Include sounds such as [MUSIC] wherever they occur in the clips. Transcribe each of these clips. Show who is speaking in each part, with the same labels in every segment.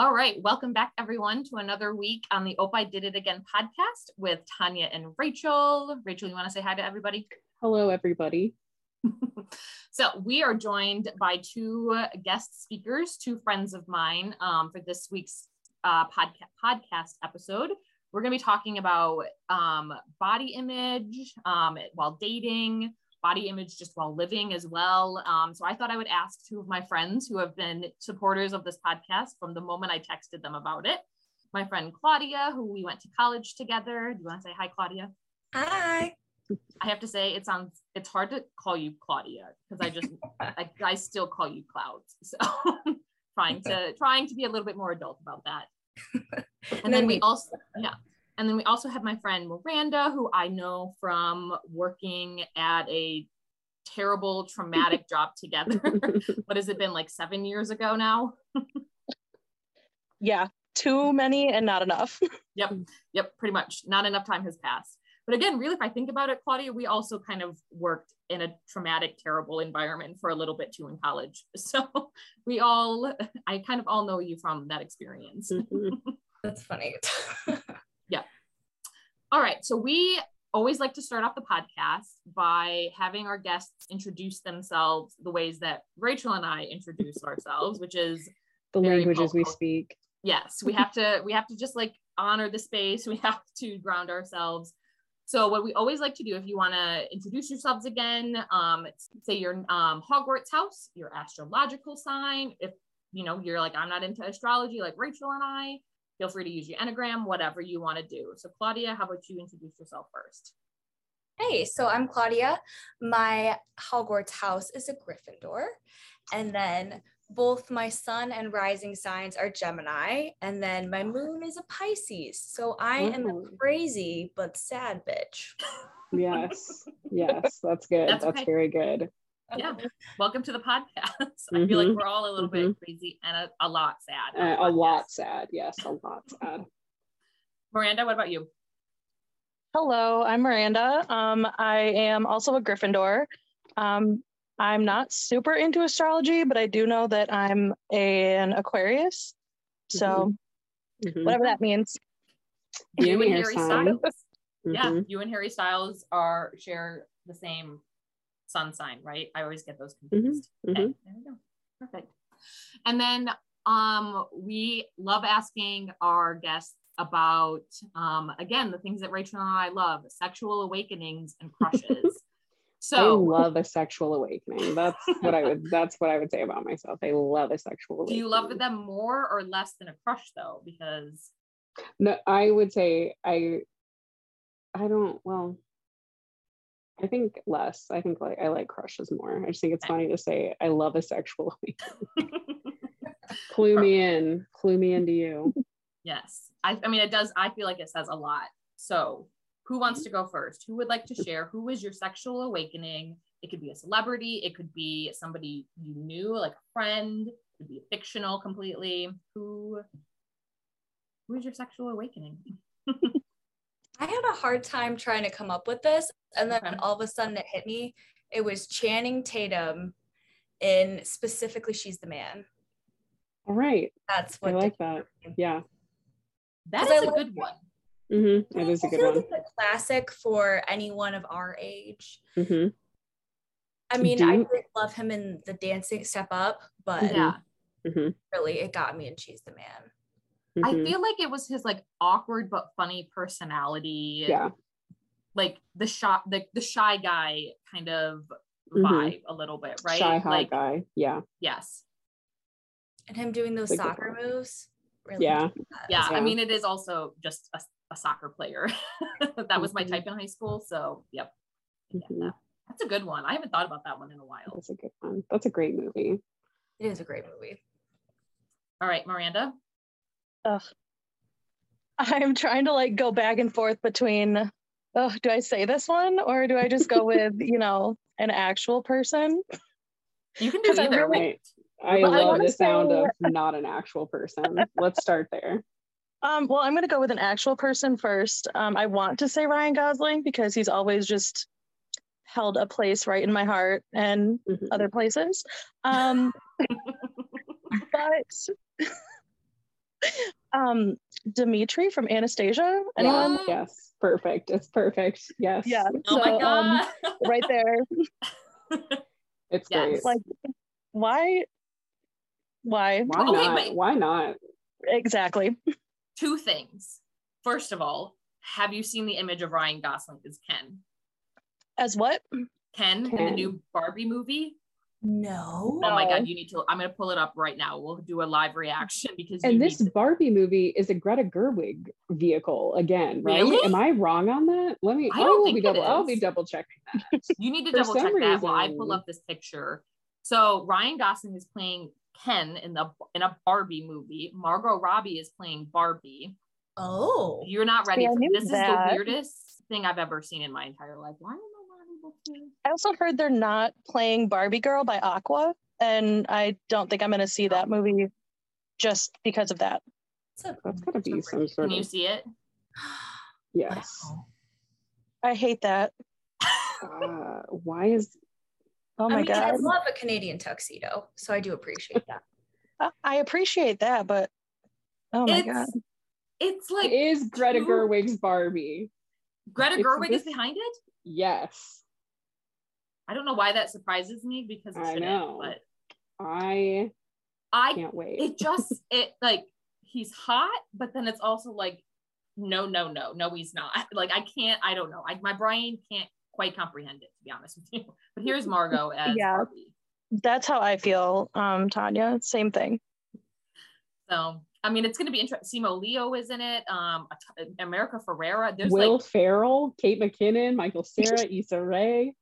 Speaker 1: All right, welcome back everyone to another week on the Ope I Did It Again podcast with Tanya and Rachel. Rachel, you want to say hi to everybody?
Speaker 2: Hello, everybody. [LAUGHS]
Speaker 1: so we are joined by two guest speakers, two friends of mine um, for this week's uh, podca- podcast episode. We're going to be talking about um, body image um, while dating, body image just while living as well. Um, so I thought I would ask two of my friends who have been supporters of this podcast from the moment I texted them about it. My friend Claudia, who we went to college together. Do you want to say hi, Claudia?
Speaker 3: Hi.
Speaker 1: I have to say it sounds it's hard to call you Claudia because I just [LAUGHS] I, I still call you Clouds. So [LAUGHS] trying to trying to be a little bit more adult about that. [LAUGHS] And then we also yeah. And then we also have my friend Miranda, who I know from working at a terrible traumatic [LAUGHS] job together. [LAUGHS] what has it been like seven years ago now?
Speaker 3: yeah, too many and not enough. [LAUGHS]
Speaker 1: yep, yep, pretty much. Not enough time has passed. But again, really, if I think about it, Claudia, we also kind of worked in a traumatic, terrible environment for a little bit too in college. So we all, I kind of all know you from that experience. Mm-hmm.
Speaker 3: That's funny.
Speaker 1: All right. So we always like to start off the podcast by having our guests introduce themselves the ways that Rachel and I introduce ourselves, which is
Speaker 2: the languages we speak.
Speaker 1: Yes, we have to we have to just like honor the space. [LAUGHS] We have to ground ourselves. So what we always like to do, if you want to introduce yourselves again, um, say your um, Hogwarts house, your astrological sign. If you know you're like I'm not into astrology, like Rachel and I, feel free to use your enneagram, whatever you want to do. So Claudia, how about you introduce yourself first?
Speaker 4: Hey, so I'm Claudia. My Hogwarts house is a Gryffindor. And then both my sun and rising signs are Gemini, and then my moon is a Pisces. So I am a crazy but sad bitch.
Speaker 2: Yes, [LAUGHS] yes, that's good. That's, that's okay. very good.
Speaker 1: Yeah, welcome to the podcast. Mm-hmm. [LAUGHS] I feel like mm-hmm. we're all a little mm-hmm. bit crazy and a, a lot sad.
Speaker 2: Uh, a lot sad. Yes, a lot [LAUGHS] sad.
Speaker 1: Miranda, what about you?
Speaker 3: Hello, I'm Miranda. Um, I am also a Gryffindor. Um, I'm not super into astrology, but I do know that I'm a, an Aquarius. So mm-hmm. whatever that means.
Speaker 1: You and Harry Styles. Mm-hmm. Yeah, you and Harry Styles are share the same sun sign, right? I always get those confused. Mm-hmm. Okay, there we go. Perfect. And then um, we love asking our guests about um, again the things that Rachel and I love: sexual awakenings and crushes. [LAUGHS]
Speaker 2: So I love a sexual awakening. That's what I would that's what I would say about myself. I love a sexual awakening.
Speaker 1: Do you love them more or less than a crush though? Because
Speaker 2: no, I would say I I don't well I think less. I think like I like crushes more. I just think it's eh. funny to say I love a sexual [LAUGHS] awakening. [LAUGHS] Clue me in. Clue me into you.
Speaker 1: Yes. I, I mean it does I feel like it says a lot. So who wants to go first? Who would like to share? Who was your sexual awakening? It could be a celebrity, it could be somebody you knew, like a friend, it could be fictional completely. Who who was your sexual awakening? [LAUGHS]
Speaker 4: I had a hard time trying to come up with this. And then okay. all of a sudden it hit me. It was Channing Tatum in specifically She's the Man.
Speaker 2: All right.
Speaker 4: That's what
Speaker 2: I like that. Yeah.
Speaker 1: That is I a good one.
Speaker 2: Mm-hmm. That is a good one. Like
Speaker 4: a classic for anyone of our age. Mm-hmm. I mean, Do I really love him in the dancing step up, but yeah, mm-hmm. really, it got me and She's the Man.
Speaker 1: I mm-hmm. feel like it was his like awkward but funny personality.
Speaker 2: Yeah.
Speaker 1: Like the shy, the, the shy guy kind of mm-hmm. vibe a little bit, right?
Speaker 2: Shy high
Speaker 1: like,
Speaker 2: guy. Yeah.
Speaker 1: Yes.
Speaker 4: And him doing those soccer moves.
Speaker 2: Really yeah.
Speaker 1: yeah. I mean, it is also just a a soccer player. [LAUGHS] that was my mm-hmm. type in high school. So, yep. Mm-hmm. That's a good one. I haven't thought about that one in a while.
Speaker 2: That's a good one. That's a great movie.
Speaker 4: It is a great movie.
Speaker 1: All right, Miranda.
Speaker 3: Ugh. I'm trying to like go back and forth between oh, do I say this one or do I just go with, [LAUGHS] you know, an actual person?
Speaker 1: You can do either.
Speaker 2: Really, I, I love the sound say, of not an actual person. Let's start there. [LAUGHS]
Speaker 3: Um, well, I'm going to go with an actual person first. Um, I want to say Ryan Gosling because he's always just held a place right in my heart and mm-hmm. other places. Um, [LAUGHS] but um, Dimitri from Anastasia. Anyone?
Speaker 1: Yeah.
Speaker 2: Yes, perfect. It's perfect. Yes.
Speaker 3: Yeah.
Speaker 1: Oh my
Speaker 3: So, um,
Speaker 1: god.
Speaker 3: right there. [LAUGHS]
Speaker 2: It's
Speaker 1: Yes.
Speaker 2: great.
Speaker 3: Like, why? Why?
Speaker 2: Why
Speaker 1: Okay,
Speaker 2: not?
Speaker 1: wait.
Speaker 2: Why not?
Speaker 3: Exactly.
Speaker 1: Two things. First of all, have you seen the image of Ryan Gosling as Ken?
Speaker 3: As what?
Speaker 1: Ken, in the new Barbie movie?
Speaker 4: No.
Speaker 1: Oh my god, you need to I'm gonna pull it up right now. We'll do a live reaction because
Speaker 2: And this
Speaker 1: to-
Speaker 2: Barbie movie is a Greta Gerwig vehicle again, right?
Speaker 1: Really?
Speaker 2: Am I wrong on that? Let me.
Speaker 1: I
Speaker 2: I,
Speaker 1: don't
Speaker 2: will
Speaker 1: think
Speaker 2: be double. I'll be double checking. That. [LAUGHS]
Speaker 1: you need to double check
Speaker 2: some
Speaker 1: that while I pull up this picture. So Ryan Gosling is playing Ken in the in a Barbie movie. Margot Robbie is playing Barbie.
Speaker 4: Oh.
Speaker 1: You're not ready
Speaker 3: See,
Speaker 1: for
Speaker 3: knew
Speaker 1: this. Is the weirdest thing I've ever seen in my entire life. Why am I not able to?
Speaker 3: I also heard they're not playing Barbie Girl by Aqua, and I don't think I'm going to see that movie just because of that.
Speaker 4: It's a-
Speaker 2: That's gotta be some sort.
Speaker 1: Can
Speaker 2: sort
Speaker 1: you see it? [GASPS]
Speaker 2: yes.
Speaker 4: Wow.
Speaker 3: I hate that.
Speaker 2: Uh, why is
Speaker 3: Oh
Speaker 4: I
Speaker 3: my
Speaker 4: mean, I love a Canadian tuxedo, so I do appreciate that.
Speaker 3: I- I appreciate that, but oh my
Speaker 1: it's
Speaker 3: god.
Speaker 1: it's like
Speaker 2: it is Greta Gerwig's Barbie?
Speaker 1: Greta
Speaker 2: it's
Speaker 1: Gerwig is behind it.
Speaker 2: Yes,
Speaker 1: I don't know why that surprises me because it
Speaker 2: I
Speaker 1: shouldn't,
Speaker 2: know.
Speaker 1: but
Speaker 2: I
Speaker 1: I
Speaker 2: can't wait.
Speaker 1: it just [LAUGHS] it like he's hot, but then it's also like no, no, no, no, he's not. [LAUGHS] Like I can't, I don't know. I, my brain can't quite comprehend it to be honest with you. [LAUGHS] But here's Margot as
Speaker 3: Yeah.
Speaker 1: Barbie.
Speaker 3: That's how I feel, um, Tanya. Same thing.
Speaker 1: So I mean, it's going to be interesting. Simu Liu is in it. Um, America Ferrera. There's
Speaker 2: Will
Speaker 1: like
Speaker 2: Ferrell, Kate McKinnon, Michael Cera, Issa Rae.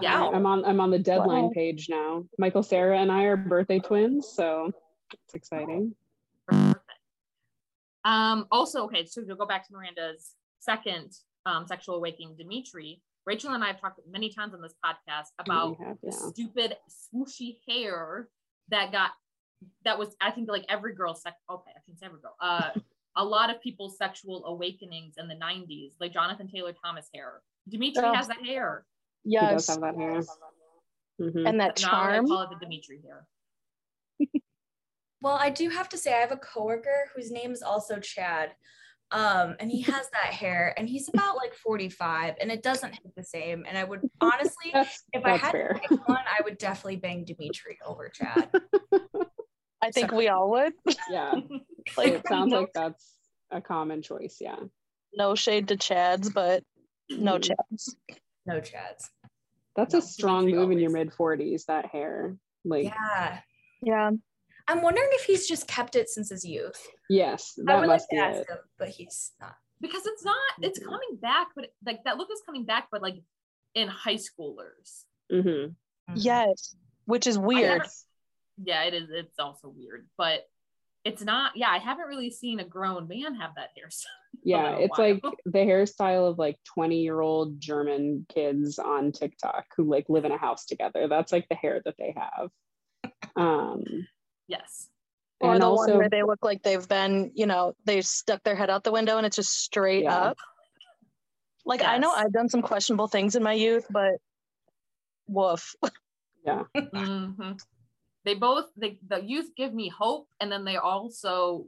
Speaker 1: Yeah.
Speaker 2: I'm on I'm on the deadline
Speaker 3: Wow.
Speaker 2: page now. Michael Cera and I are birthday twins, so it's exciting.
Speaker 1: Perfect. Um, also, okay, so to go back to Miranda's second um, sexual awakening, Dimitri, Rachel and I have talked many times on this podcast about
Speaker 2: have,
Speaker 1: the
Speaker 2: yeah.
Speaker 1: stupid swooshy hair that got that was I think like every girl's sex okay, I say every girl. Uh [LAUGHS] a lot of people's sexual awakenings in the 90s, like Jonathan Taylor Thomas hair. Dimitri
Speaker 3: Oh.
Speaker 1: has that hair.
Speaker 2: He does
Speaker 3: Yes.
Speaker 2: have that hair. Mhm.
Speaker 3: And that
Speaker 1: Now I'm
Speaker 3: charm.
Speaker 1: call it the Dimitri hair. [LAUGHS]
Speaker 4: Well, I do have to say, I have a coworker whose name is also Chad. Um, and he has that hair and he's about like 45 and it doesn't hit the same. And I would [LAUGHS] honestly,
Speaker 2: That's,
Speaker 4: if I had
Speaker 2: fair.
Speaker 4: to pick one, I would definitely bang Dimitri over Chad. [LAUGHS]
Speaker 3: I think
Speaker 4: Sorry.
Speaker 3: we all would.
Speaker 2: Yeah.
Speaker 3: Like
Speaker 2: it sounds
Speaker 3: no,
Speaker 2: like that's a common choice. Yeah.
Speaker 3: no shade to Chads, but no
Speaker 2: Mhm.
Speaker 3: Chads.
Speaker 4: No Chads.
Speaker 2: That's
Speaker 1: No,
Speaker 2: a strong
Speaker 1: Dimitri
Speaker 2: move in your mid 40s, that hair. Like,
Speaker 4: Yeah.
Speaker 3: Yeah.
Speaker 4: I'm wondering if he's just kept it since his youth.
Speaker 2: yes,
Speaker 4: I
Speaker 2: that
Speaker 4: would like
Speaker 2: must
Speaker 4: to
Speaker 2: be
Speaker 4: ask
Speaker 2: it.
Speaker 4: him, but he's not.
Speaker 1: because it's not it's
Speaker 2: Mhm.
Speaker 1: coming back but like that look is coming back but like in high schoolers
Speaker 2: hmm
Speaker 3: Yes. Which is weird.
Speaker 1: never- yeah it is it's also weird but it's not yeah i haven't really seen a grown man have that hairstyle
Speaker 2: Yeah,
Speaker 1: little
Speaker 2: it's like the hairstyle of like 20 year old German kids on TikTok who like live in a house together. That's like the hair that they have. Um,
Speaker 1: yes
Speaker 3: Or
Speaker 2: and
Speaker 3: the one where they look like they've been, you know, they've stuck their head out the window and it's just straight
Speaker 2: Yeah.
Speaker 3: up. Like I know I've done some questionable things in my youth, but woof. [LAUGHS]
Speaker 2: yeah,
Speaker 1: Mhm. they both they the youth give me hope and then they also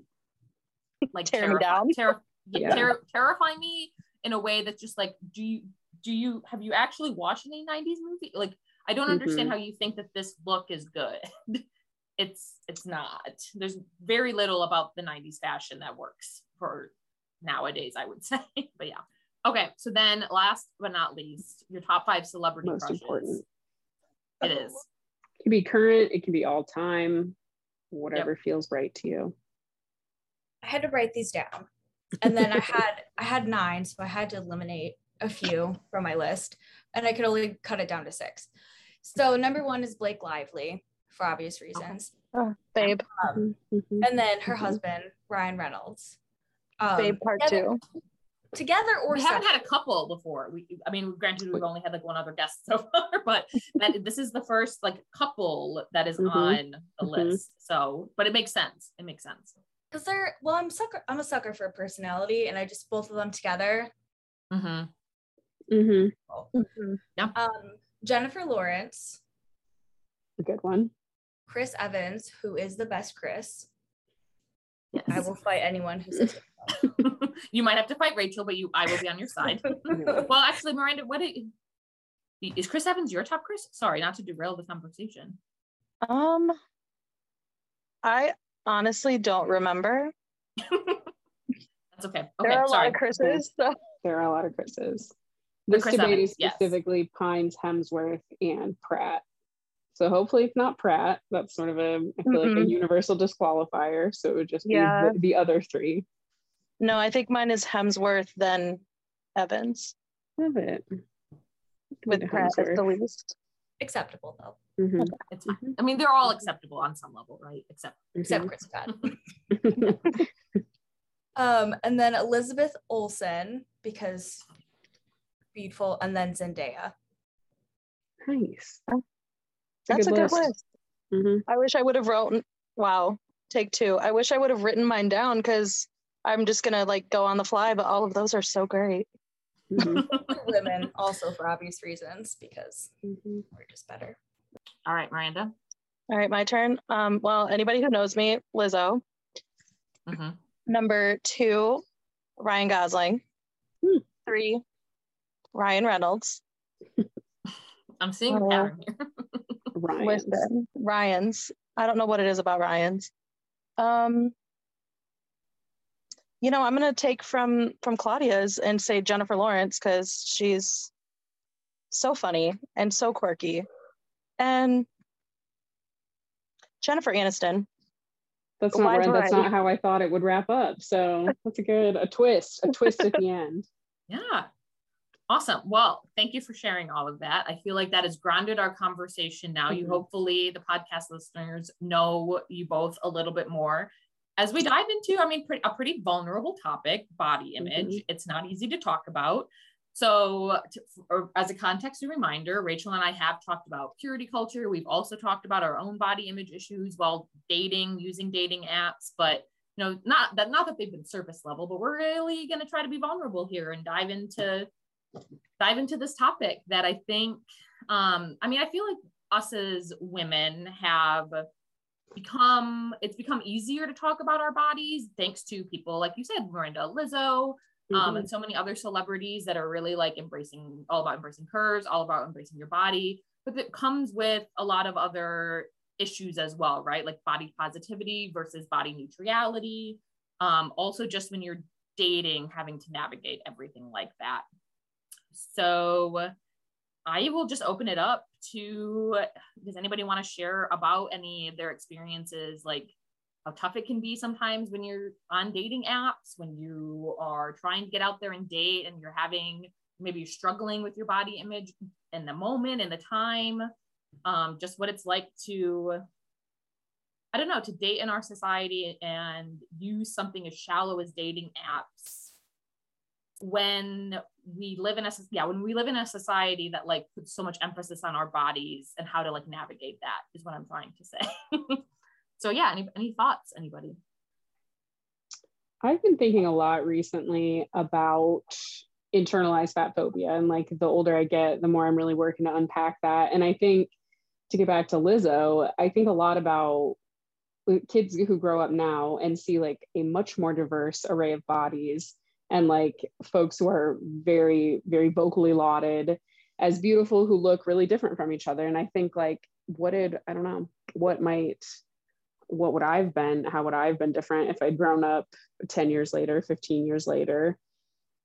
Speaker 1: like
Speaker 3: Tear me down.
Speaker 1: terri-
Speaker 2: Yeah.
Speaker 1: ter- terrify me in a way that's just like do you do you have you actually watched any 90s movie like i don't understand
Speaker 2: Mhm.
Speaker 1: how you think that this look is good [LAUGHS] it's it's not there's very little about the 90s fashion that works for nowadays i would [LAUGHS] say but yeah okay so then last but not least your top five celebrity
Speaker 2: most
Speaker 1: crushes
Speaker 2: important.
Speaker 1: it is
Speaker 2: It can be current, it can be all time, whatever feels right to you.
Speaker 4: I had to write these down. And then I had I had nine, so I had to eliminate a few from my list. And I could only cut it down to six. So number one is Blake Lively for obvious reasons.
Speaker 3: Oh, babe,
Speaker 4: Um,
Speaker 2: Mhm.
Speaker 4: and then her
Speaker 2: Mhm.
Speaker 4: husband, Ryan Reynolds. Um,
Speaker 3: babe part
Speaker 4: together,
Speaker 3: two.
Speaker 4: together or
Speaker 1: we haven't
Speaker 4: separate.
Speaker 1: had a couple before. We, I mean, granted, we've only had like one other guest so [LAUGHS] far, but that this is the first like couple that is
Speaker 2: Mhm.
Speaker 1: on the
Speaker 2: Mhm.
Speaker 1: list. So, but it makes sense. It makes sense.
Speaker 4: Because they're well, I'm sucker. I'm a sucker for personality, and I just both of them together.
Speaker 1: Mm-hmm.
Speaker 2: Mhm.
Speaker 3: Mhm.
Speaker 4: Um, Jennifer Lawrence,
Speaker 2: A good one.
Speaker 4: Chris Evans, who is the best Chris, Yes. I will fight anyone who says [LAUGHS] [LAUGHS]
Speaker 1: you might have to fight Rachel, but you I will be on your side. [LAUGHS] well, actually, Miranda, what you, is Chris Evans your top Chris? Sorry, not to derail the conversation.
Speaker 3: Um, I honestly don't remember.
Speaker 1: That's okay. okay
Speaker 3: there are
Speaker 1: sorry.
Speaker 3: a lot of Chris's. So.
Speaker 2: There are a lot of Chris's. This
Speaker 1: Chris
Speaker 2: debate
Speaker 1: Evans,
Speaker 2: is
Speaker 1: yes.
Speaker 2: specifically Pines, Hemsworth, and Pratt. So hopefully it's not Pratt. That's sort of a I feel like a universal disqualifier. So it would just be
Speaker 3: Yeah.
Speaker 2: the, the other three.
Speaker 3: No, I think mine is Hemsworth, then Evans,
Speaker 2: Love it.
Speaker 3: with
Speaker 2: Good
Speaker 3: Pratt as the least.
Speaker 4: acceptable though,
Speaker 2: Mhm,
Speaker 1: It's fine. I mean, they're all acceptable on some level, right? Except
Speaker 4: except
Speaker 2: mhm.
Speaker 4: Chris Pratt. [LAUGHS] Um, and then Elizabeth Olsen because beautiful, and then Zendaya.
Speaker 2: nice.
Speaker 3: That's a good
Speaker 2: list.
Speaker 3: list.
Speaker 2: Mhm.
Speaker 3: I wish I would have wrote. Wow, take two. I wish I would have written mine down because I'm just gonna like go on the fly. But all of those are so great.
Speaker 2: Mhm. [LAUGHS]
Speaker 4: Women also for obvious reasons because
Speaker 2: Mhm.
Speaker 4: we're just better.
Speaker 1: All right, Miranda.
Speaker 3: All right, my turn. Um, well, anybody who knows me, Lizzo.
Speaker 1: hmm
Speaker 3: Number two, Ryan Gosling.
Speaker 2: Hmm.
Speaker 3: Three, Ryan Reynolds. [LAUGHS]
Speaker 1: I'm seeing a
Speaker 3: Oh.
Speaker 1: pattern here. [LAUGHS]
Speaker 2: Ryan.
Speaker 3: Listen, Ryan's. I don't know what it is about Ryan's. Um, you know, I'm gonna take from from Claudia's and say Jennifer Lawrence because she's so funny and so quirky, and Jennifer Aniston.
Speaker 2: That's not right. That's not how I thought it would wrap up. So [LAUGHS] that's a good a twist, a twist at the end.
Speaker 1: Yeah. Awesome. Well, thank you for sharing all of that. I feel like that has grounded our conversation now. You
Speaker 2: Mhm.
Speaker 1: hopefully, the podcast listeners, know you both a little bit more. As we dive into, I mean, pre- a pretty vulnerable topic body image. It's not easy to talk about. So, to, as a context and reminder, Rachel and I have talked about purity culture. We've also talked about our own body image issues while dating, using dating apps. But you know, not that not that they've been surface level, but we're really going to try to be vulnerable here and dive into dive into this topic that I think. Um, I mean, I feel like us as women have become it's become easier to talk about our bodies thanks to people like you said, Miranda, Lizzo, um,
Speaker 2: Mhm.
Speaker 1: and so many other celebrities that are really like embracing all about embracing curves, all about embracing your body. But it comes with a lot of other issues as well, right? Like body positivity versus body neutrality. Um, also, just when you're dating, having to navigate everything like that. So, I will just open it up to does anybody want to share about any of their experiences, like how tough it can be sometimes when you're on dating apps, when you are trying to get out there and date and you're having maybe you're struggling with your body image in the moment and the time, um, just what it's like to, I don't know, to date in our society and use something as shallow as dating apps. When we live in a yeah when we live in a society that like puts so much emphasis on our bodies and how to like navigate that is what i'm trying to say [LAUGHS] so yeah any, any thoughts anybody
Speaker 2: I've been thinking a lot recently about internalized fat phobia. And like the older I get, the more I'm really working to unpack that. And I think to get back to Lizzo, I think a lot about uh, kids who grow up now and see like a much more diverse array of bodies and like folks who are very, very vocally lauded as beautiful who look really different from each other. And I think like, what did, I don't know, what might, what would I've been, how would I have been different if I'd grown up 10 years later, 15 years later.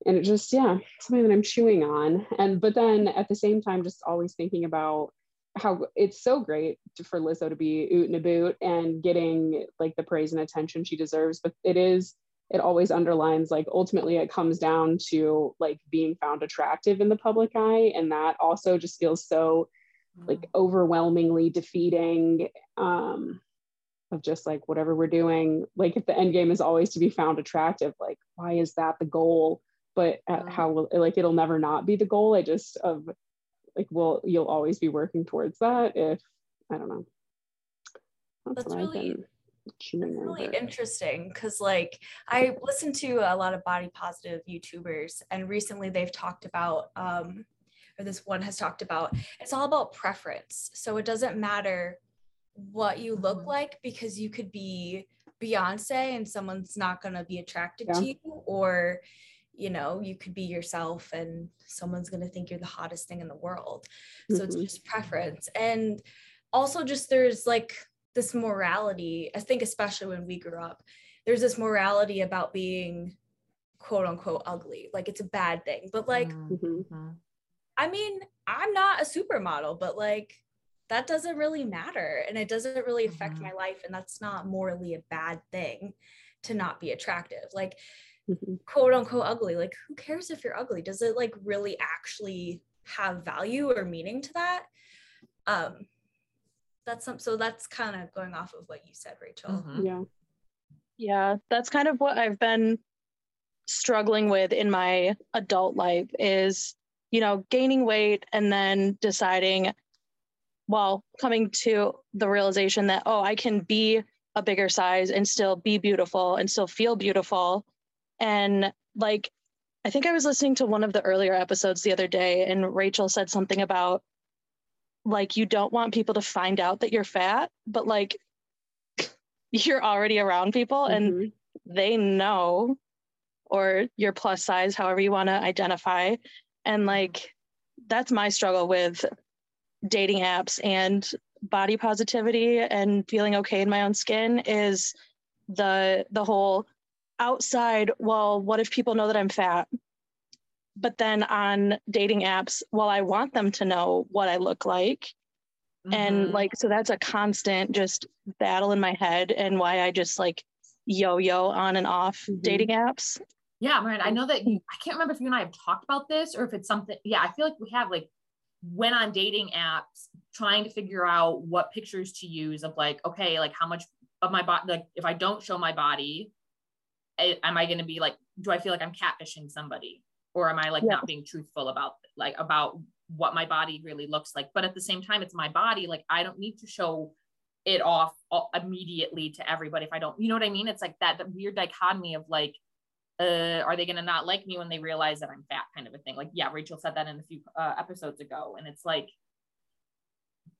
Speaker 2: And it just, yeah, something that I'm chewing on. And, but then at the same time, just always thinking about how it's so great to, for Lizzo to be oot and a boot and getting like the praise and attention she deserves. But it is, it always underlines like ultimately it comes down to like being found attractive in the public eye. And that also just feels so like overwhelmingly defeating um of just like whatever we're doing like if the end game is always to be found attractive like why is that the goal but
Speaker 1: Mhm.
Speaker 2: how will like it'll never not be the goal i just of like well you'll always be working towards that if i don't know that's,
Speaker 4: That's really-
Speaker 2: i've been chewing
Speaker 4: It's really interesting because like I listen to a lot of body positive YouTubers and recently they've talked about um or this one has talked about it's all about preference. So it doesn't matter what you look
Speaker 1: Mhm.
Speaker 4: like because you could be Beyonce and someone's not going to be attracted
Speaker 2: Yeah.
Speaker 4: to you or you know, you could be yourself and someone's going to think you're the hottest thing in the world. So it's
Speaker 2: Mhm.
Speaker 4: just preference. And also just there's like this morality. I think especially when we grew up, there's this morality about being quote unquote ugly. Like it's a bad thing. But like
Speaker 1: Mm,
Speaker 2: Mhm.
Speaker 1: mhm.
Speaker 4: I mean, I'm not a supermodel, but like that doesn't really matter and it doesn't really affect
Speaker 1: Mhm.
Speaker 4: my life. And that's not morally a bad thing to not be attractive. Like,
Speaker 2: Mhm.
Speaker 4: quote unquote, ugly. Like, who cares if you're ugly? Does it like really actually have value or meaning to that? Um, that's some, so that's kind of going off of what you said, Rachel.
Speaker 1: Mhm.
Speaker 2: Yeah.
Speaker 3: Yeah, that's kind of what I've been struggling with in my adult life is, you know, gaining weight and then deciding, well, coming to the realization that, oh, I can be a bigger size and still be beautiful and still feel beautiful. And like, I think I was listening to one of the earlier episodes the other day, and Rachel said something about like, you don't want people to find out that you're fat, but like, [LAUGHS] you're already around people and
Speaker 2: Mhm.
Speaker 3: they know or your plus size however you want to identify and like that's my struggle with dating apps and body positivity and feeling okay in my own skin is the the whole outside well what if people know that i'm fat but then on dating apps well i want them to know what i look like and
Speaker 1: Mhm.
Speaker 3: like so that's a constant just battle in my head and why i just like yo-yo on and off
Speaker 2: Mhm.
Speaker 3: dating apps
Speaker 1: Yeah, Miranda, I know that you, I can't remember if you and I have talked about this or if it's something. Yeah, I feel like we have like when on dating apps trying to figure out what pictures to use of like, okay, like how much of my body, like if I don't show my body, am I going to be like, do I feel like I'm catfishing somebody or am I like
Speaker 3: Yeah.
Speaker 1: not being truthful about like about what my body really looks like? But at the same time, it's my body. Like I don't need to show it off uh, immediately to everybody if I don't, you know what I mean? It's like that, that weird dichotomy of like, uh, are they going to not like me when they realize that I'm fat kind of a thing? Like, yeah, Rachel said that in a few uh, episodes ago. And it's like,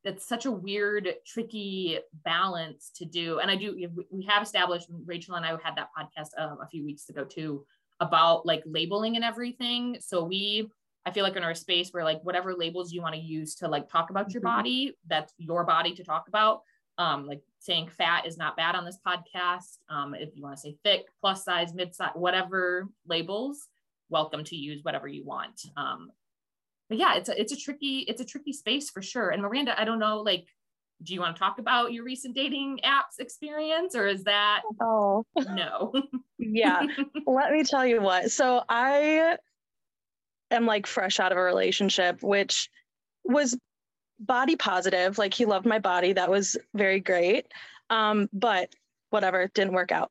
Speaker 1: it's such a weird, tricky balance to do. And I do, we have established, Rachel and I had that podcast um, a few weeks ago too, about like labeling and everything. So we, I feel like in our space where like whatever labels you want to use to like talk about your
Speaker 2: Mhm.
Speaker 1: body, that's your body to talk about. Um, like saying fat is not bad on this podcast. Um, if you want to say thick, plus size, mid size, whatever labels, welcome to use whatever you want. Um, but yeah, it's a it's a tricky it's a tricky space for sure. And Miranda, I don't know, like, do you want to talk about your recent dating apps experience, or is that
Speaker 3: oh
Speaker 1: no? [LAUGHS]
Speaker 3: yeah let me tell you what so i am like fresh out of a relationship which was body positive like he loved my body that was very great um but whatever didn't work out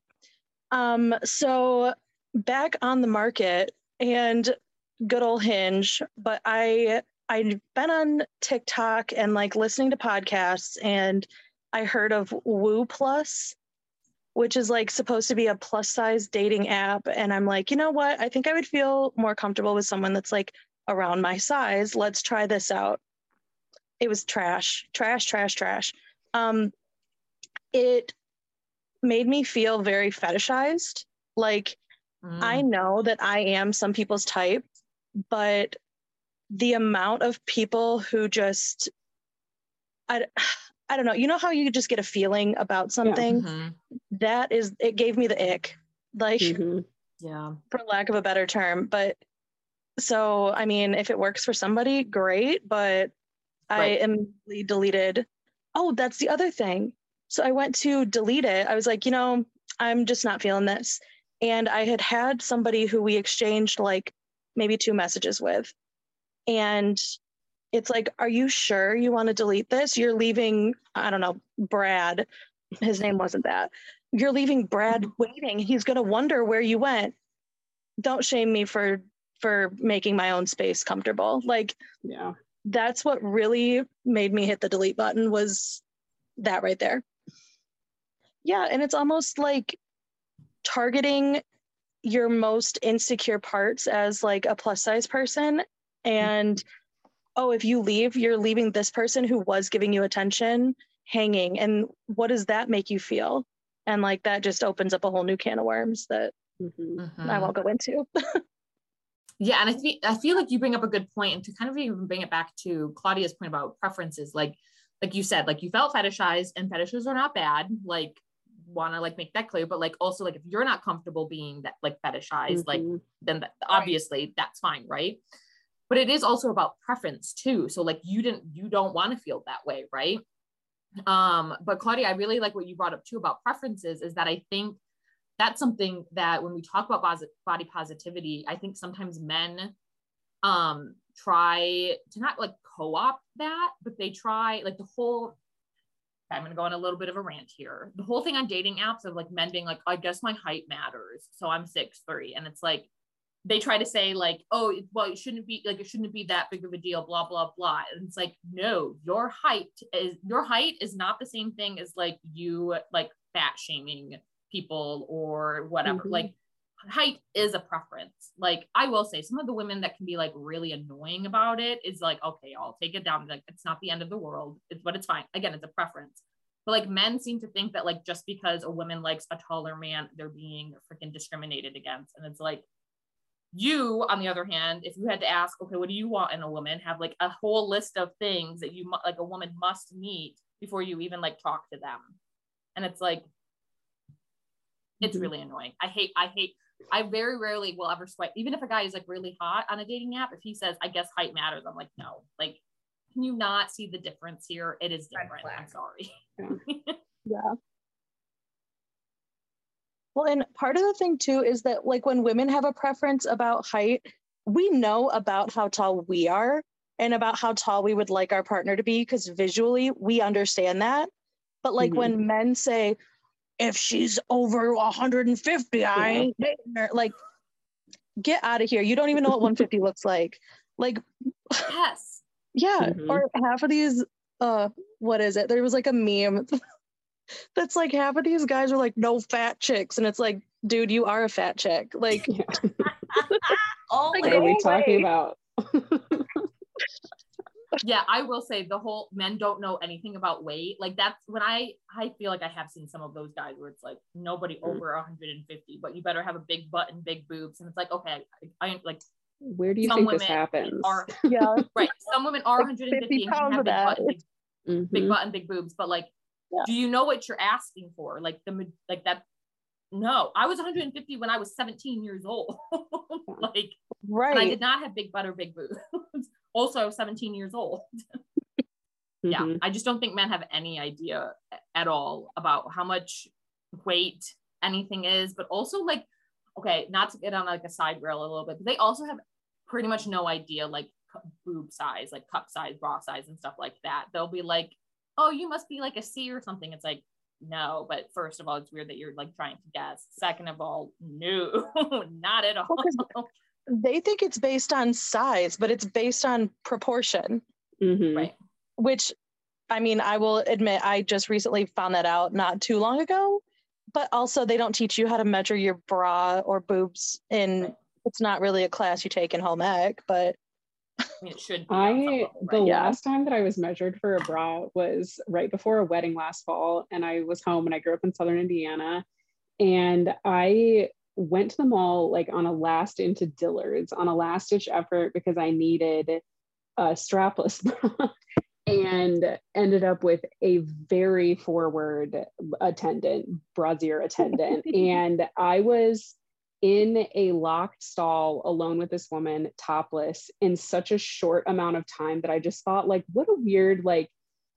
Speaker 3: um so back on the market and good old hinge but i i've been on tiktok and like listening to podcasts and i heard of WooPlus which is like supposed to be a plus size dating app. And I'm like, you know what? I think I would feel more comfortable with someone that's like around my size. Let's try this out. It was trash, trash, trash, trash. Um, it made me feel very fetishized. Like, I
Speaker 1: Mm,
Speaker 3: know that I am some people's type, but the amount of people who just, I, I don't know. You know how you just get a feeling about something?
Speaker 1: mhm.
Speaker 3: that is it gave me the ick like
Speaker 2: Mhm.
Speaker 1: Yeah.
Speaker 3: for lack of a better term but so i mean if it works for somebody great but i
Speaker 1: Right.
Speaker 3: immediately deleted. Oh that's the other thing. So i went to delete it. I was like you know i'm just not feeling this. And i had had somebody who we exchanged like maybe two messages with. And it's like are you sure you want to delete this? You're leaving i don't know brad. His name wasn't that. You're leaving brad mm-hmm. waiting. He's going to wonder where you went. Don't shame me for for making my own space comfortable. Like
Speaker 2: Yeah.
Speaker 3: That's what really made me hit the delete button was that right there yeah and it's almost like targeting your most insecure parts as like a plus size person and oh if you leave you're leaving this person who was giving you attention hanging and what does that make you feel And like that just opens up a whole new can of worms that
Speaker 2: Mhm.
Speaker 3: I
Speaker 1: Mhm.
Speaker 3: won't go into. [LAUGHS]
Speaker 1: Yeah, and I feel I feel like you bring up a good point, and to kind of even bring it back to Claudia's point about preferences, like like you said, like you felt fetishized, and fetishes are not bad. Like want to like make that clear, but like also like if you're not comfortable being that like fetishized, like
Speaker 2: Mhm.
Speaker 1: then that, obviously that's fine, right? But it is also about preference too. So like you didn't you don't want to feel that way, right? Um, but Claudia, I really like what you brought up too about preferences. Is that I think that's something that when we talk about body positivity, I think sometimes men um try to not like co-opt that, but they try like the whole I'm gonna go on a little bit of a rant here. The whole thing on dating apps of like men being like, I guess my height matters. So I'm six three. And it's like they try to say, like, oh, well, it shouldn't be like it shouldn't be that big of a deal, blah, blah, blah. And it's like, no, your height is your height is not the same thing as like you like fat shaming people or whatever.
Speaker 2: Mhm.
Speaker 1: Like height is a preference. Like I will say some of the women that can be like really annoying about it is like, okay, I'll take it down. Like it's not the end of the world. It's but it's fine. Again, it's a preference. But like men seem to think that like just because a woman likes a taller man, they're being freaking discriminated against. And it's like you, on the other hand, if you had to ask, okay, what do you want in a woman? Have like a whole list of things that you like a woman must meet before you even like talk to them. And it's like it's
Speaker 2: Mhm.
Speaker 1: really annoying. I hate, I hate, I very rarely will ever swipe, even if a guy is like really hot on a dating app, if he says, I guess height matters, I'm like, no, like, can you not see the difference here? It is different. I'm sorry. [LAUGHS]
Speaker 3: Yeah. Well, and part of the thing too is that like when women have a preference about height, we know about how tall we are and about how tall we would like our partner to be because visually we understand that. But like
Speaker 2: Mhm.
Speaker 3: when men say, if she's over 150, I ain't dating her, like get out of here. You don't even know what 150 [LAUGHS] looks like. Like,
Speaker 1: yes. [LAUGHS]
Speaker 3: yeah,
Speaker 2: Mhm.
Speaker 3: or half of these, uh, what is it? There was like a meme [LAUGHS] that's like half of these guys are like no fat chicks, and it's like, dude, you are a fat chick. Like,
Speaker 2: Yeah.
Speaker 4: Always.
Speaker 2: What are we
Speaker 3: Always.
Speaker 2: talking about?
Speaker 1: Yeah, I will say the whole men don't know anything about weight. Like that's when I I feel like I have seen some of those guys where it's like nobody
Speaker 2: Mm.
Speaker 1: over 150, but you better have a big butt and big boobs. And it's like, okay, I, I like
Speaker 2: Where do you think this happens?
Speaker 1: are [LAUGHS]
Speaker 3: yeah, [LAUGHS]
Speaker 1: right. Some women are
Speaker 3: Like
Speaker 1: 150 and
Speaker 3: pounds
Speaker 1: have big butt, big, big
Speaker 2: Mhm.
Speaker 1: butt and big boobs, but like,
Speaker 3: Yeah.
Speaker 1: do you know what you're asking for? Like the like that. No, I was 150 when I was 17 years old. [LAUGHS] like, and I did not have big butt or big boobs. Also, I was 17 years old. [LAUGHS] yeah
Speaker 2: Mhm.
Speaker 1: i just don't think men have any idea at all about how much weight anything is but also like okay not to get on like a side rail a little bit but they also have pretty much no idea like boob size like cup size bra size and stuff like that they'll be like oh you must be like a c or something it's like no but first of all it's weird that you're like trying to guess second of all no [LAUGHS] not at all
Speaker 3: Well, They think it's based on size, but it's based on proportion.
Speaker 2: Mhm.
Speaker 1: right
Speaker 3: which I mean, I will admit, I just recently found that out not too long ago. But also, they don't teach you how to measure your bra or boobs in.
Speaker 1: Right.
Speaker 3: It's not really a class you take in home ec, but
Speaker 1: it should be
Speaker 2: I the
Speaker 1: right?
Speaker 3: Yeah.
Speaker 2: last time that I was measured for a bra was right before a wedding last fall, and I was home and I grew up in Southern Indiana, and I went to the mall like on a last into Dillard's on a last ditch effort because I needed a strapless bra [LAUGHS] and ended up with a very forward attendant, brassiere attendant, [LAUGHS] and I was in a locked stall alone with this woman topless in such a short amount of time that I just thought like what a weird like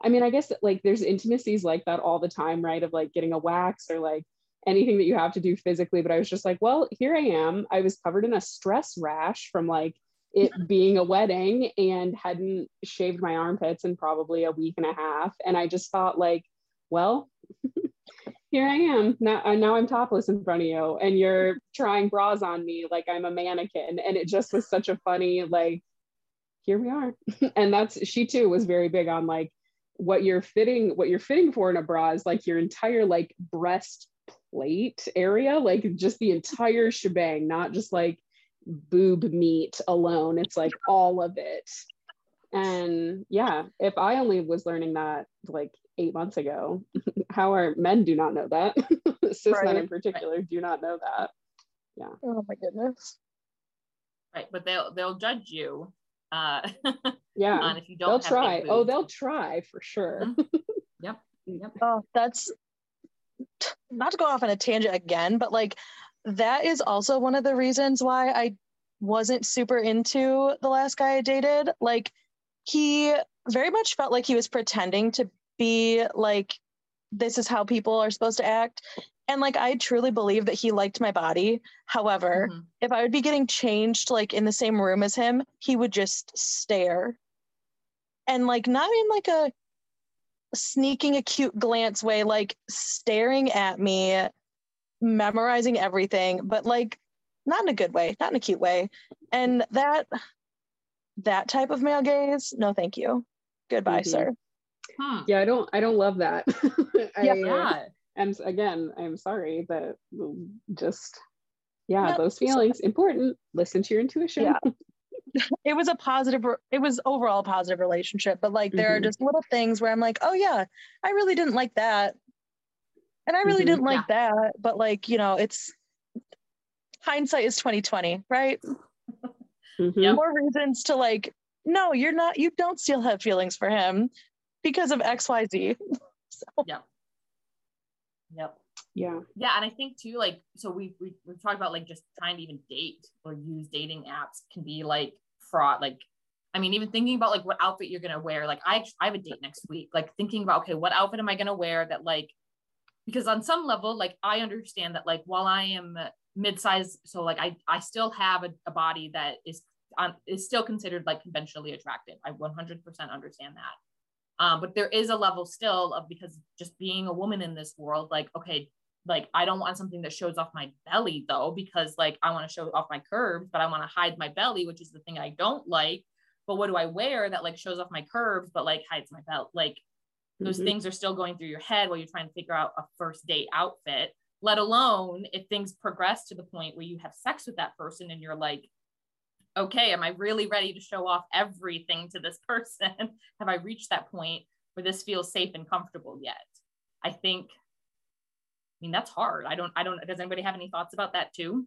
Speaker 2: I mean I guess like there's intimacies like that all the time right? Of like getting a wax or like anything that you have to do physically but I was just like well here I am I was covered in a stress rash from like it being a wedding and hadn't shaved my armpits in probably a week and a half and I just thought like well [LAUGHS] here I am. Now, uh, now I'm topless in front of you, and you're trying bras on me like I'm a mannequin. And it just was such a funny, like, here we are. [LAUGHS] and that's she too was very big on like what you're fitting, what you're fitting for in a bra is like your entire like breast plate area, like just the entire shebang, not just like boob meat alone. It's like all of it. And yeah, if I only was learning that like eight months ago, [LAUGHS] how are men do not know that? [LAUGHS] cis men in particular do not know that. Yeah.
Speaker 3: Oh my goodness.
Speaker 1: right but they'll they'll judge you uh [LAUGHS]
Speaker 2: Yeah.
Speaker 1: on if you don't
Speaker 2: they'll
Speaker 1: have
Speaker 2: try. Oh, they'll try for sure.
Speaker 1: Mhm. yep yep
Speaker 3: Oh, that's not to go off on a tangent again, but like that is also one of the reasons why I wasn't super into the last guy I dated. Like he very much felt like he was pretending to be like this is how people are supposed to act. And like I truly believe that he liked my body. However,
Speaker 1: Mhm.
Speaker 3: if I would be getting changed like in the same room as him, he would just stare. And like not in like a sneaking a cute glance way, like staring at me, memorizing everything, but like not in a good way, not in a cute way. And that that type of male gaze, no thank you. Goodbye,
Speaker 2: Mhm.
Speaker 3: sir.
Speaker 1: Hmm.
Speaker 2: yeah, I don't I don't love that. [LAUGHS] I,
Speaker 3: Yeah.
Speaker 1: yeah
Speaker 2: am again, I'm sorry that just yeah,
Speaker 3: Yeah.
Speaker 2: those feelings important. Listen to your intuition.
Speaker 3: Yeah. [LAUGHS] [LAUGHS] It was a positive it was overall a positive relationship, but like there are
Speaker 2: Mhm.
Speaker 3: just little things where I'm like, "Oh yeah, I really didn't like that." And I really
Speaker 2: Mhm.
Speaker 3: didn't like that, but like, you know, it's hindsight is 2020, right?
Speaker 2: Mhm.
Speaker 3: More reasons to like no you're not you don't still have feelings for him because of xyz [LAUGHS] Yeah.
Speaker 1: yep
Speaker 2: Yeah.
Speaker 1: yeah and i think too like so we, we we've talked about like just trying to even date or use dating apps can be like fraud like i mean even thinking about like what outfit you're gonna wear like i i have a date next week like thinking about okay what outfit am i gonna wear that like because on some level like i understand that like while i am mid-size so like i i still have a, a body that is on is still considered like conventionally attractive. I 100% understand that. Um, but there is a level still of because just being a woman in this world like okay like i don't want something that shows off my belly though because like i want to show off my curves but i want to hide my belly which is the thing i don't like. But what do i wear that like shows off my curves but like hides my belt? Like those
Speaker 2: Mhm.
Speaker 1: things are still going through your head while you're trying to figure out a first date outfit let alone if things progress to the point where you have sex with that person and you're like okay am i really ready to show off everything to this [LAUGHS] person? Have i reached that point where this feels safe and comfortable yet? I think mean that's hard. I don't i don't does anybody have any thoughts about that too?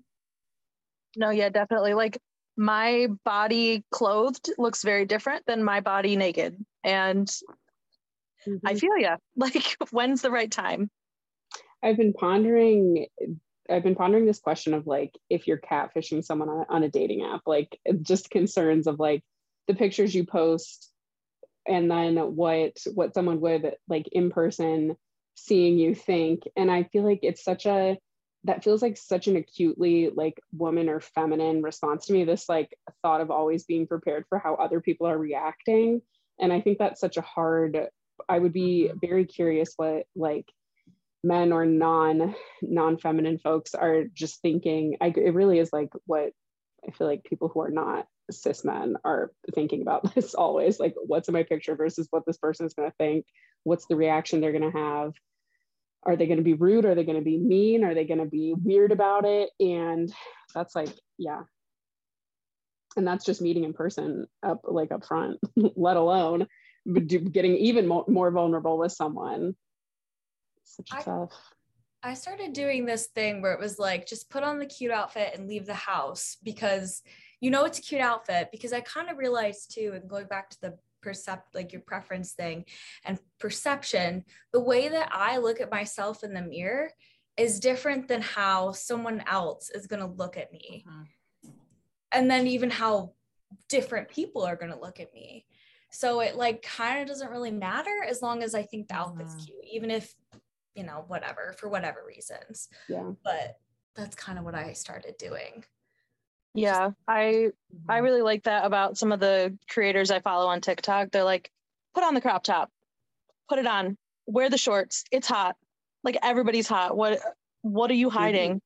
Speaker 3: No yeah definitely. Like my body clothed looks very different than my body naked. And i
Speaker 2: Mhm.
Speaker 3: feel yeah [LAUGHS] like when's the right time?
Speaker 2: I've been pondering I've been pondering this question of like if you're catfishing someone on, on a dating app, like just concerns of like the pictures you post and then what what someone would like in person seeing you think. And I feel like it's such a that feels like such an acutely like woman or feminine response to me. This like thought of always being prepared for how other people are reacting. And I think that's such a hard I would be mm-hmm. very curious what like men or non non-feminine folks are just thinking I, it really is like what i feel like people who are not cis men are thinking about [LAUGHS] this always like what's in my picture versus what this person is going to think? What's the reaction they're going to have? Are they going to be rude? Are they going to be mean? Are they going to be weird about it? And that's like yeah. And that's just meeting in person up like up front [LAUGHS] let alone getting even more, more vulnerable with someone. Such
Speaker 4: I-
Speaker 2: tough
Speaker 4: I started doing this thing where it was like just put on the cute outfit and leave the house because you know it's a cute outfit because I kind of realized too and going back to the percept like your preference thing and perception the way that I look at myself in the mirror is different than how someone else is going to look at me. And then even how different people are going to look at me. So it like kind of doesn't really matter as long as I think the outfit's
Speaker 1: Mhm.
Speaker 4: cute even if you know whatever for whatever reasons.
Speaker 2: Yeah.
Speaker 4: But that's kind of what I started doing.
Speaker 3: Yeah i I really like that about some of the creators I follow on TikTok. They're like, put on the crop top, put it on, wear the shorts. It's hot. Like everybody's hot. What what are you hiding?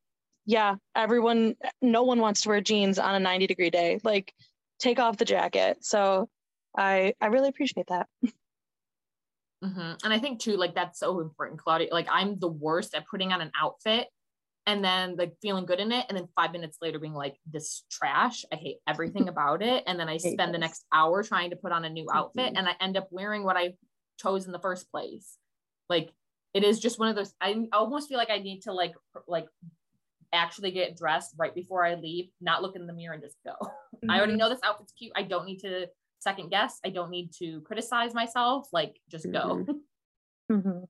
Speaker 3: Yeah, everyone no one wants to wear jeans on a 90 degree day. Like take off the jacket. So I I really appreciate that. [LAUGHS]
Speaker 1: Mhm. And I think too, like that's so important, Claudia. Like I'm the worst at putting on an outfit and then like feeling good in it, and then five minutes later being like, "This trash. I hate everything [LAUGHS] about it." And then I
Speaker 2: Hate
Speaker 1: spend the next hour trying to put on a new outfit,
Speaker 2: Mhm.
Speaker 1: and I end up wearing what I chose in the first place. Like it is just one of those I almost feel like I need to like like actually get dressed right before I leave, not look in the mirror and just go. Mm-hmm. [LAUGHS] I already know this outfit's cute. I don't need to second guess. I don't need to criticize myself. Like just go.
Speaker 3: Mm-hmm. [LAUGHS] mm-hmm.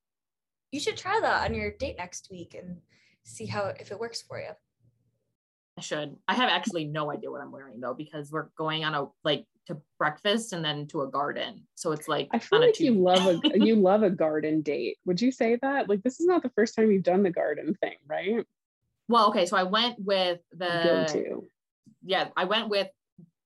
Speaker 4: You should try that on your date next week and see how if it works for you.
Speaker 1: I should. I have actually no idea what I'm wearing though because we're going on a like to breakfast and then to a garden. So it's like
Speaker 2: I feel like you love a [LAUGHS] you love a garden date. Would you say that? Like this is not the first time you've done the garden thing, right?
Speaker 1: Well, okay, so I went with the go-to. Yeah, I went with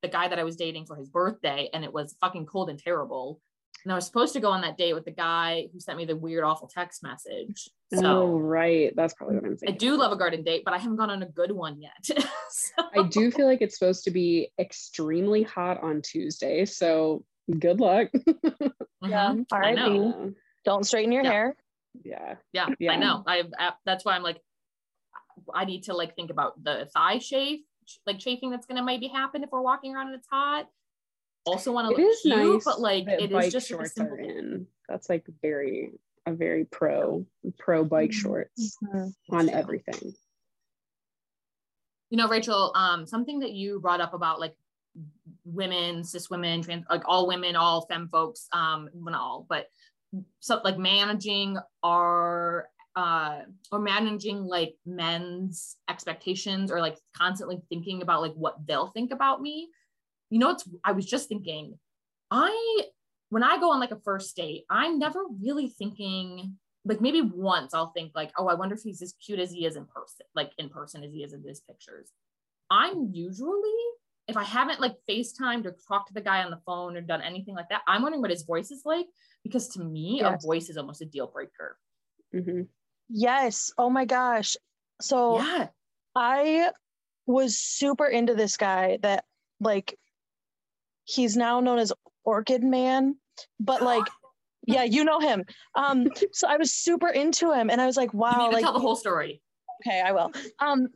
Speaker 1: the guy that I was dating for his birthday, and it was fucking cold and terrible. And I was supposed to go on that date with the guy who sent me the weird, awful text message. So
Speaker 2: oh, right. That's probably what I'm saying.
Speaker 1: I do love a garden date, but I haven't gone on a good one yet. [LAUGHS]
Speaker 2: so. I do feel like it's supposed to be extremely hot on Tuesday. So good luck. [LAUGHS]
Speaker 3: yeah. Mm-hmm. All right. Don't straighten your
Speaker 2: yeah.
Speaker 3: hair.
Speaker 2: Yeah.
Speaker 1: yeah. Yeah. I know. I, I that's why I'm like, I need to like think about the thigh chafe, like chafing that's gonna maybe happen if we're walking around and it's hot. Also want to look cute, nice but like it is just
Speaker 2: shorts are in. That's like very a very pro pro bike mm-hmm. shorts mm-hmm. on everything.
Speaker 1: You know, Rachel, um, something that you brought up about like women, cis women, trans, like all women, all femme folks, um, not all, but so like managing our uh or managing like men's expectations or like constantly thinking about like what they'll think about me you know it's i was just thinking i when i go on like a first date i'm never really thinking like maybe once i'll think like oh i wonder if he's as cute as he is in person like in person as he is in his pictures i'm usually if i haven't like facetimed or talked to the guy on the phone or done anything like that i'm wondering what his voice is like because to me yes. a voice is almost a deal breaker
Speaker 3: mm-hmm. Yes. Oh my gosh. So yeah. I was super into this guy that like he's now known as Orchid Man, but like [GASPS] yeah, you know him. Um so I was super into him and I was like, wow, like
Speaker 1: tell the whole story.
Speaker 3: Okay, I will. Um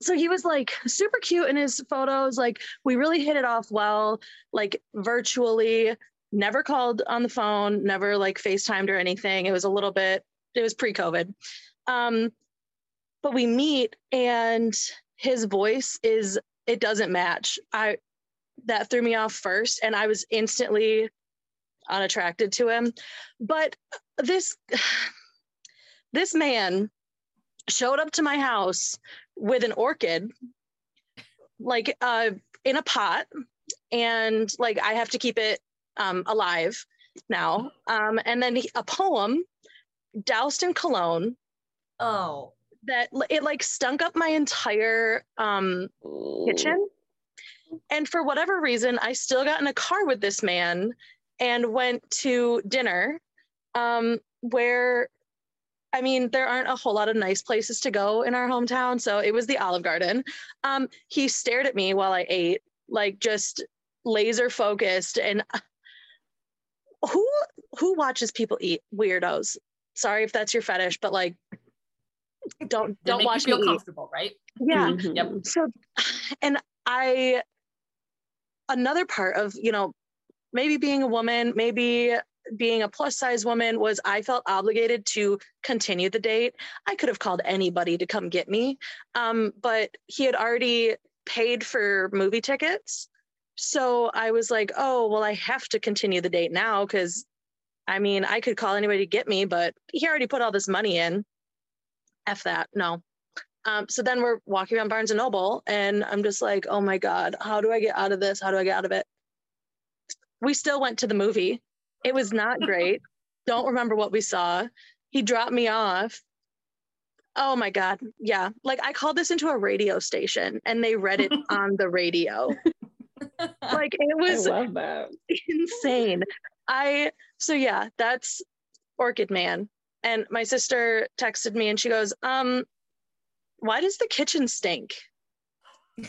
Speaker 3: so he was like super cute in his photos like we really hit it off well like virtually never called on the phone never like facetimed or anything it was a little bit it was pre-COVID. Um, but we meet and his voice is it doesn't match. I that threw me off first and I was instantly unattracted to him. But this [SIGHS] this man showed up to my house with an orchid like uh in a pot and like I have to keep it um alive now. Um and then a poem doused in cologne.
Speaker 4: Oh.
Speaker 3: That it like stunk up my entire um, kitchen. And for whatever reason, I still got in a car with this man and went to dinner um, where I mean, there aren't a whole lot of nice places to go in our hometown. So it was the Olive Garden. Um, he stared at me while I ate, like just laser focused. And who who watches people eat weirdos? sorry if that's your fetish, but like don't don't watch
Speaker 1: me
Speaker 3: feel
Speaker 1: comfortable, right?
Speaker 3: Yeah. Mm-hmm. Yep. So and I another part of, you know, maybe being a woman, maybe being a plus size woman was I felt obligated to continue the date. I could have called anybody to come get me. Um, but he had already paid for movie tickets. So I was like, oh, well, I have to continue the date now because I mean, I could call anybody to get me, but he already put all this money in. F that. No. Um, so then we're walking around Barnes and Noble, and I'm just like, oh my God, how do I get out of this? How do I get out of it? We still went to the movie. It was not [LAUGHS] great. Don't remember what we saw. He dropped me off. Oh my God. Yeah. Like I called this into a radio station and they read it [LAUGHS] on the radio. like it was insane. I so yeah, that's Orchid Man. And my sister texted me and she goes, um, why does the kitchen stink?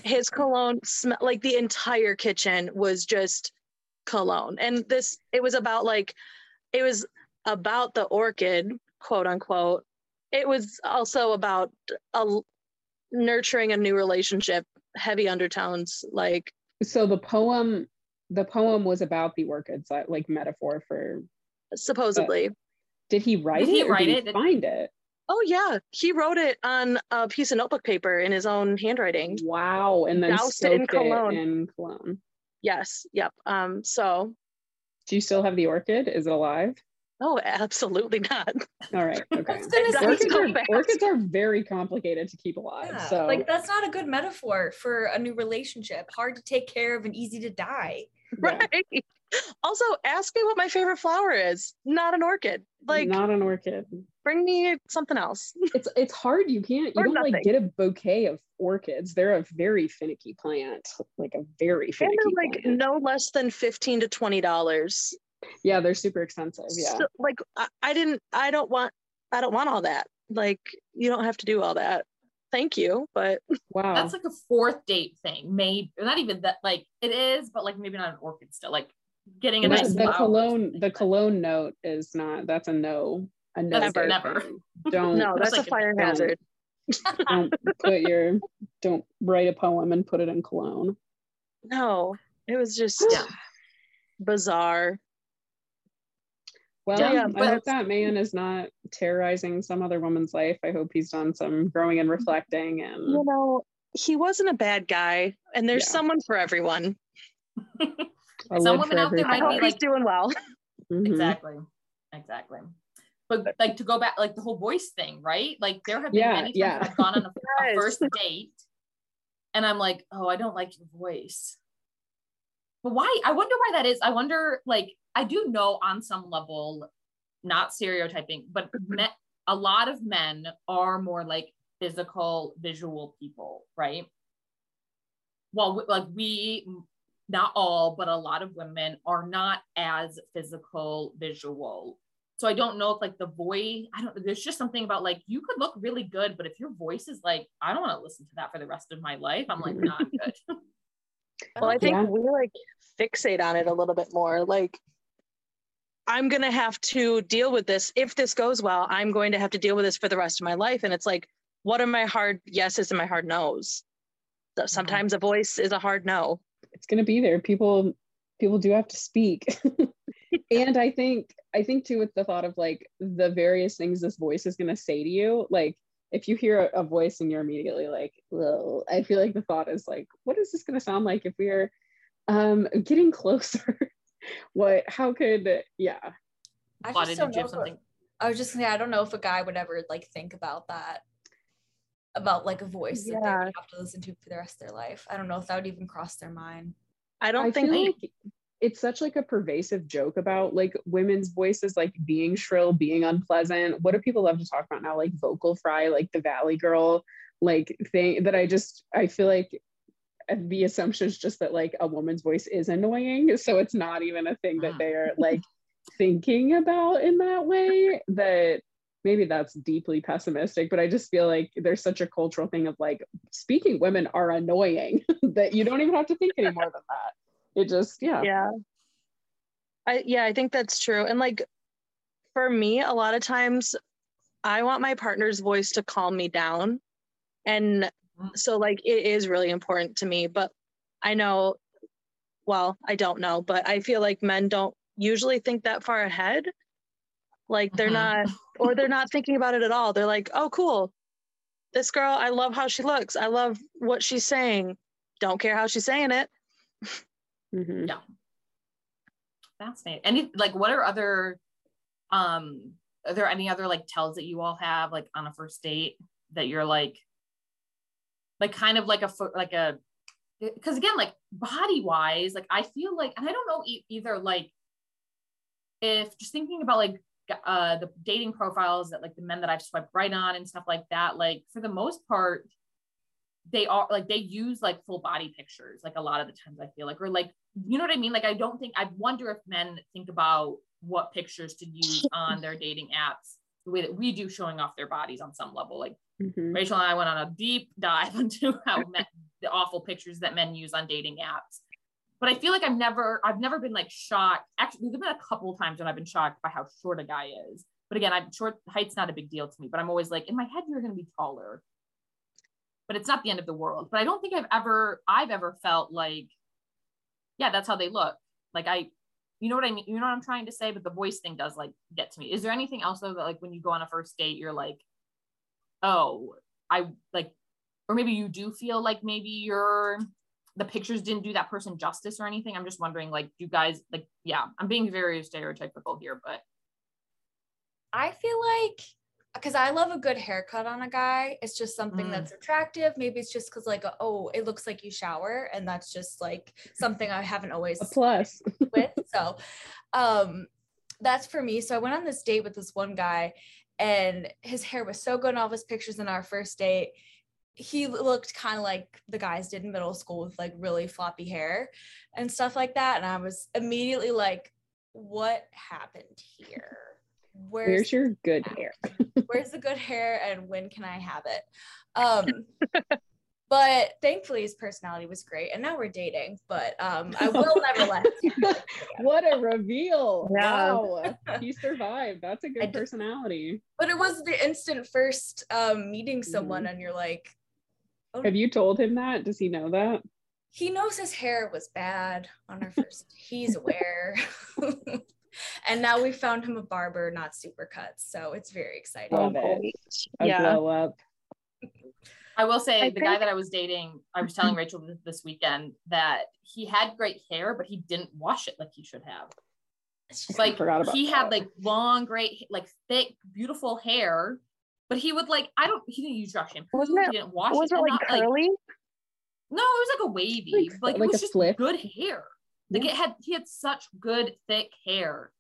Speaker 3: His cologne smell like the entire kitchen was just cologne. And this it was about like it was about the orchid, quote unquote. It was also about a nurturing a new relationship, heavy undertones like
Speaker 2: so the poem the poem was about the orchids, uh, like metaphor for
Speaker 3: supposedly.
Speaker 2: Did he write it?
Speaker 1: Did he
Speaker 2: it? or
Speaker 1: write
Speaker 2: did
Speaker 1: it?
Speaker 2: He find it.
Speaker 3: Oh yeah, he wrote it on a piece of notebook paper in his own handwriting.
Speaker 2: Wow. And then
Speaker 3: Doused it in
Speaker 2: soaked it
Speaker 3: cologne.
Speaker 2: in cologne.
Speaker 3: Yes, yep. Um, so
Speaker 2: Do you still have the orchid? Is it alive?
Speaker 3: oh, absolutely not.
Speaker 2: All right. Okay.
Speaker 4: I was gonna
Speaker 3: It
Speaker 4: say,
Speaker 3: does
Speaker 2: orchids, are, orchids are very complicated to keep alive.
Speaker 4: yeah,
Speaker 2: so
Speaker 4: like that's not a good metaphor for a new relationship. Hard to take care of and easy to die.
Speaker 2: yeah, [LAUGHS]
Speaker 3: Right. Also, ask me what my favorite flower is. Not an orchid. Like,
Speaker 2: not an orchid.
Speaker 3: bring me something else. [LAUGHS]
Speaker 2: It's it's hard. You can't. You
Speaker 3: Or
Speaker 2: don't like get a bouquet of orchids. They're a very finicky plant. Like a very
Speaker 3: And
Speaker 2: finicky.
Speaker 3: they're like
Speaker 2: plant.
Speaker 3: no less than fifteen to twenty dollars.
Speaker 2: Yeah, they're super expensive. Yeah.
Speaker 3: So, like I, I didn't. I don't want. I don't want all that. Like you don't have to do all that. Thank you, but [LAUGHS]
Speaker 2: wow.
Speaker 1: That's like a fourth date thing. Maybe not even that like it is, but like maybe not an orchid still. Like getting a
Speaker 2: the,
Speaker 1: nice
Speaker 2: the
Speaker 1: flower
Speaker 2: cologne. The cologne note is not. That's a no. A no.
Speaker 3: Never.
Speaker 1: Never.
Speaker 2: Don't
Speaker 3: no,
Speaker 1: That's
Speaker 3: that's
Speaker 1: like
Speaker 3: a
Speaker 1: a-
Speaker 3: fire
Speaker 2: don't.
Speaker 3: hazard. [LAUGHS]
Speaker 2: don't put your. Don't write a poem and put it in cologne.
Speaker 3: No, it was just
Speaker 1: Yeah.
Speaker 3: bizarre.
Speaker 2: Well,
Speaker 3: Yeah,
Speaker 2: I
Speaker 3: but-
Speaker 2: hope that man is not terrorizing some other woman's life. I hope he's done some growing and reflecting and
Speaker 3: You know, he wasn't a bad guy, and there's
Speaker 2: Yeah.
Speaker 3: someone for everyone. [LAUGHS]
Speaker 2: a
Speaker 1: Some women
Speaker 2: for
Speaker 1: out there might be like-
Speaker 3: doing well. [LAUGHS]
Speaker 2: Mhm.
Speaker 1: Exactly. Exactly. But like to go back, like the whole voice thing, right? Like there have been
Speaker 2: Yeah,
Speaker 1: many times
Speaker 2: yeah.
Speaker 1: I've gone on a, a [LAUGHS] first date and I'm like, oh, I don't like your voice. But why? I wonder why that is. I wonder, like, I do know on some level, not stereotyping, but me, a lot of men are more like physical, visual people, right? Well, w- like we, not all, but a lot of women are not as physical, visual. So I don't know if like the voice, I don't, there's just something about like, you could look really good, but if your voice is like, I don't want to listen to that for the rest of my life, I'm like, [LAUGHS] nah, I'm good.
Speaker 3: Well, I think
Speaker 2: Yeah.
Speaker 3: we like fixate on it a little bit more. Like, I'm going to have to deal with this. If this goes well, I'm going to have to deal with this for the rest of my life. And it's like, what are my hard yeses and my hard no's? So mm-hmm. sometimes a voice is a hard no.
Speaker 2: It's going to be there people people do have to speak [LAUGHS] and i think i think too with the thought of like the various things this voice is going to say to you like if you hear a, a voice and you're immediately like well i feel like the thought is like what is this going to sound like if we're um getting [LAUGHS] closer what how could yeah
Speaker 4: I just don't know. if? I was just gonna say, I don't know if a guy would ever like think about that, about like a voice that they would have to listen to for the rest of their life. I don't know if that would even cross their mind.
Speaker 3: I don't
Speaker 2: I
Speaker 3: think
Speaker 2: feel like it's such like a pervasive joke about like women's voices like being shrill, being unpleasant. What do people love to talk about now? Like vocal fry, like the Valley Girl, like thing that I just I feel like the assumption is just that like a woman's voice is annoying, so it's not even a thing that
Speaker 1: Mm.
Speaker 2: they're like thinking about in that way. That maybe that's deeply pessimistic, but I just feel like there's such a cultural thing of like speaking women are annoying [LAUGHS] that you don't even have to think any more than that. It just, yeah.
Speaker 3: yeah i yeah i think that's true and like for me a lot of times i want my partner's voice to calm me down and so like it is really important to me but i know well i don't know but i feel like men don't usually think that far ahead like they're
Speaker 1: Mhm.
Speaker 3: not or they're not thinking about it at all they're like oh cool this girl i love how she looks i love what she's saying don't care how she's saying it
Speaker 2: Mhm.
Speaker 1: Fascinating. Any like what are other um are there any other like tells that you all have like on a first date that you're like like kind of like a fo- like a because again like body wise like I feel like and I don't know e- either like if just thinking about like g- uh the dating profiles that like the men that I've swiped right on and stuff like that like for the most part they are like they use like full body pictures like a lot of the times I feel like or like you know what I mean like I don't think I wonder if men think about what pictures to use [LAUGHS] on their dating apps the way that we do showing off their bodies on some level like
Speaker 2: Mhm.
Speaker 1: Rachel and I went on a deep [LAUGHS] dive into how men, the awful pictures that men use on dating apps. But I feel like I've never, I've never been like shocked. Actually, there's been a couple times when I've been shocked by how short a guy is. But again, I'm short. Height's not a big deal to me. But I'm always like, in my head, you're going to be taller. But it's not the end of the world. But I don't think I've ever, I've ever felt like, yeah, that's how they look. Like I, you know what I mean? You know what I'm trying to say? But the voice thing does like get to me. Is there anything else though that like when you go on a first date, you're like, oh, I like, or maybe you do feel like maybe you're the pictures didn't do that person justice or anything. I'm just wondering, like, you guys like, yeah, I'm being very stereotypical here, but
Speaker 4: I feel like because I love a good haircut on a guy. It's just something
Speaker 1: Mm.
Speaker 4: that's attractive. Maybe it's just because like oh, it looks like you shower, and that's just like something I haven't always
Speaker 2: A plus. [LAUGHS]
Speaker 4: with. So um that's for me. So I went on this date with this one guy and his hair was so good in all of his pictures in our first date. He looked kind of like the guys did in middle school with like really floppy hair and stuff like that. And I was immediately like, what happened here?
Speaker 2: Where's your good [LAUGHS] hair?
Speaker 4: where's the good hair and when can I have it? Um, [LAUGHS] but thankfully his personality was great and now we're dating, but um, I will [LAUGHS] never let him.
Speaker 2: What a reveal.
Speaker 3: Yeah.
Speaker 2: Wow. He survived. That's a good
Speaker 4: did-
Speaker 2: personality.
Speaker 4: But it was the instant first um, meeting someone and you're like, oh,
Speaker 2: Have you told him that? Does he know that?
Speaker 4: he knows his hair was bad on our first, [LAUGHS] he's aware. [LAUGHS] and now we found him a barber, not Supercuts. So it's very exciting.
Speaker 2: Love it. A
Speaker 3: Yeah.
Speaker 2: glow up.
Speaker 1: I will say
Speaker 3: I
Speaker 1: the guy that I was dating, I was telling Rachel this weekend that he had great hair, but he didn't wash it like he should have.
Speaker 4: It's just
Speaker 1: Like
Speaker 2: forgot about
Speaker 1: he had like long, great, like thick, beautiful hair, but he would like I don't. He didn't use dry shampoo.
Speaker 3: Wasn't
Speaker 1: he
Speaker 3: it-
Speaker 1: didn't wash
Speaker 3: Was
Speaker 1: it.
Speaker 3: it like
Speaker 1: not,
Speaker 3: curly?
Speaker 1: no, it was like a wavy.
Speaker 2: Like-
Speaker 1: Like,
Speaker 2: like
Speaker 1: it was
Speaker 2: a
Speaker 1: just
Speaker 2: flip.
Speaker 1: good hair. Like
Speaker 2: Yeah.
Speaker 1: it had he had such good thick hair.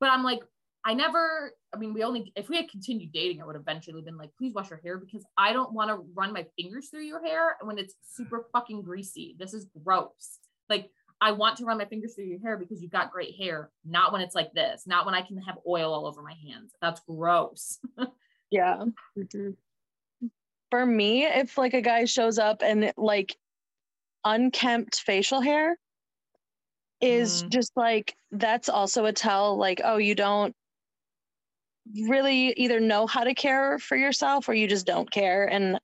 Speaker 1: But I'm like, I never, I mean, we only if we had continued dating, I would have eventually been like, please wash your hair because I don't want to run my fingers through your hair when it's super fucking greasy. This is gross. Like I want to run my fingers through your hair because you've got great hair, not when it's like this, not when I can have oil all over my hands. That's gross. [LAUGHS]
Speaker 3: Yeah.
Speaker 2: Mhm.
Speaker 3: For me, if like a guy shows up and like unkempt facial hair is
Speaker 1: Mm.
Speaker 3: just like that's also a tell like oh you don't really either know how to care for yourself or you just don't care and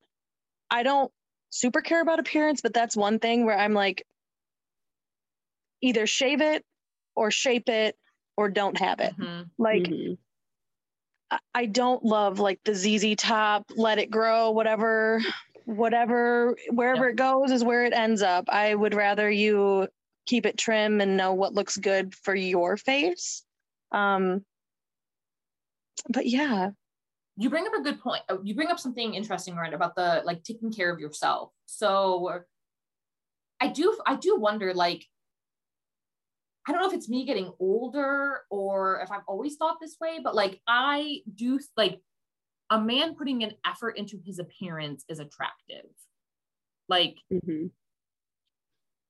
Speaker 3: I don't super care about appearance but that's one thing where I'm like either shave it or shape it or don't have it
Speaker 1: Mhm.
Speaker 3: like
Speaker 2: Mhm.
Speaker 3: I- don't love like the ZZ top, let it grow, whatever, whatever, wherever it goes is where it ends up. I would rather you keep it trim and know what looks good for your face. Um, but yeah,
Speaker 1: you bring up a good point. You bring up something interesting, right, about the like taking care of yourself. So I do I do wonder like I don't know if it's me getting older or if I've always thought this way, but like I do like a man putting an effort into his appearance is attractive. Like
Speaker 2: Mhm.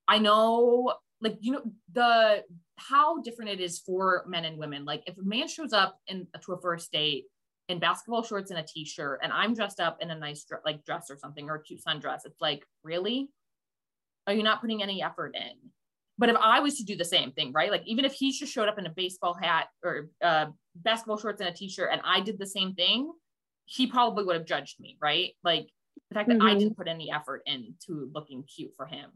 Speaker 1: I know, like, you know, the how different it is for men and women. Like, if a man shows up in to a first date in basketball shorts and a t-shirt, and I'm dressed up in a nice like dress or something or a cute sundress, it's like, really? Are you not putting any effort in? But if I was to do the same thing, right? Like, even if he just showed up in a baseball hat or uh, basketball shorts and a t-shirt, and I did the same thing, he probably would have judged me, right? Like the fact that I
Speaker 3: Mhm.
Speaker 1: didn't put any effort into looking cute for him.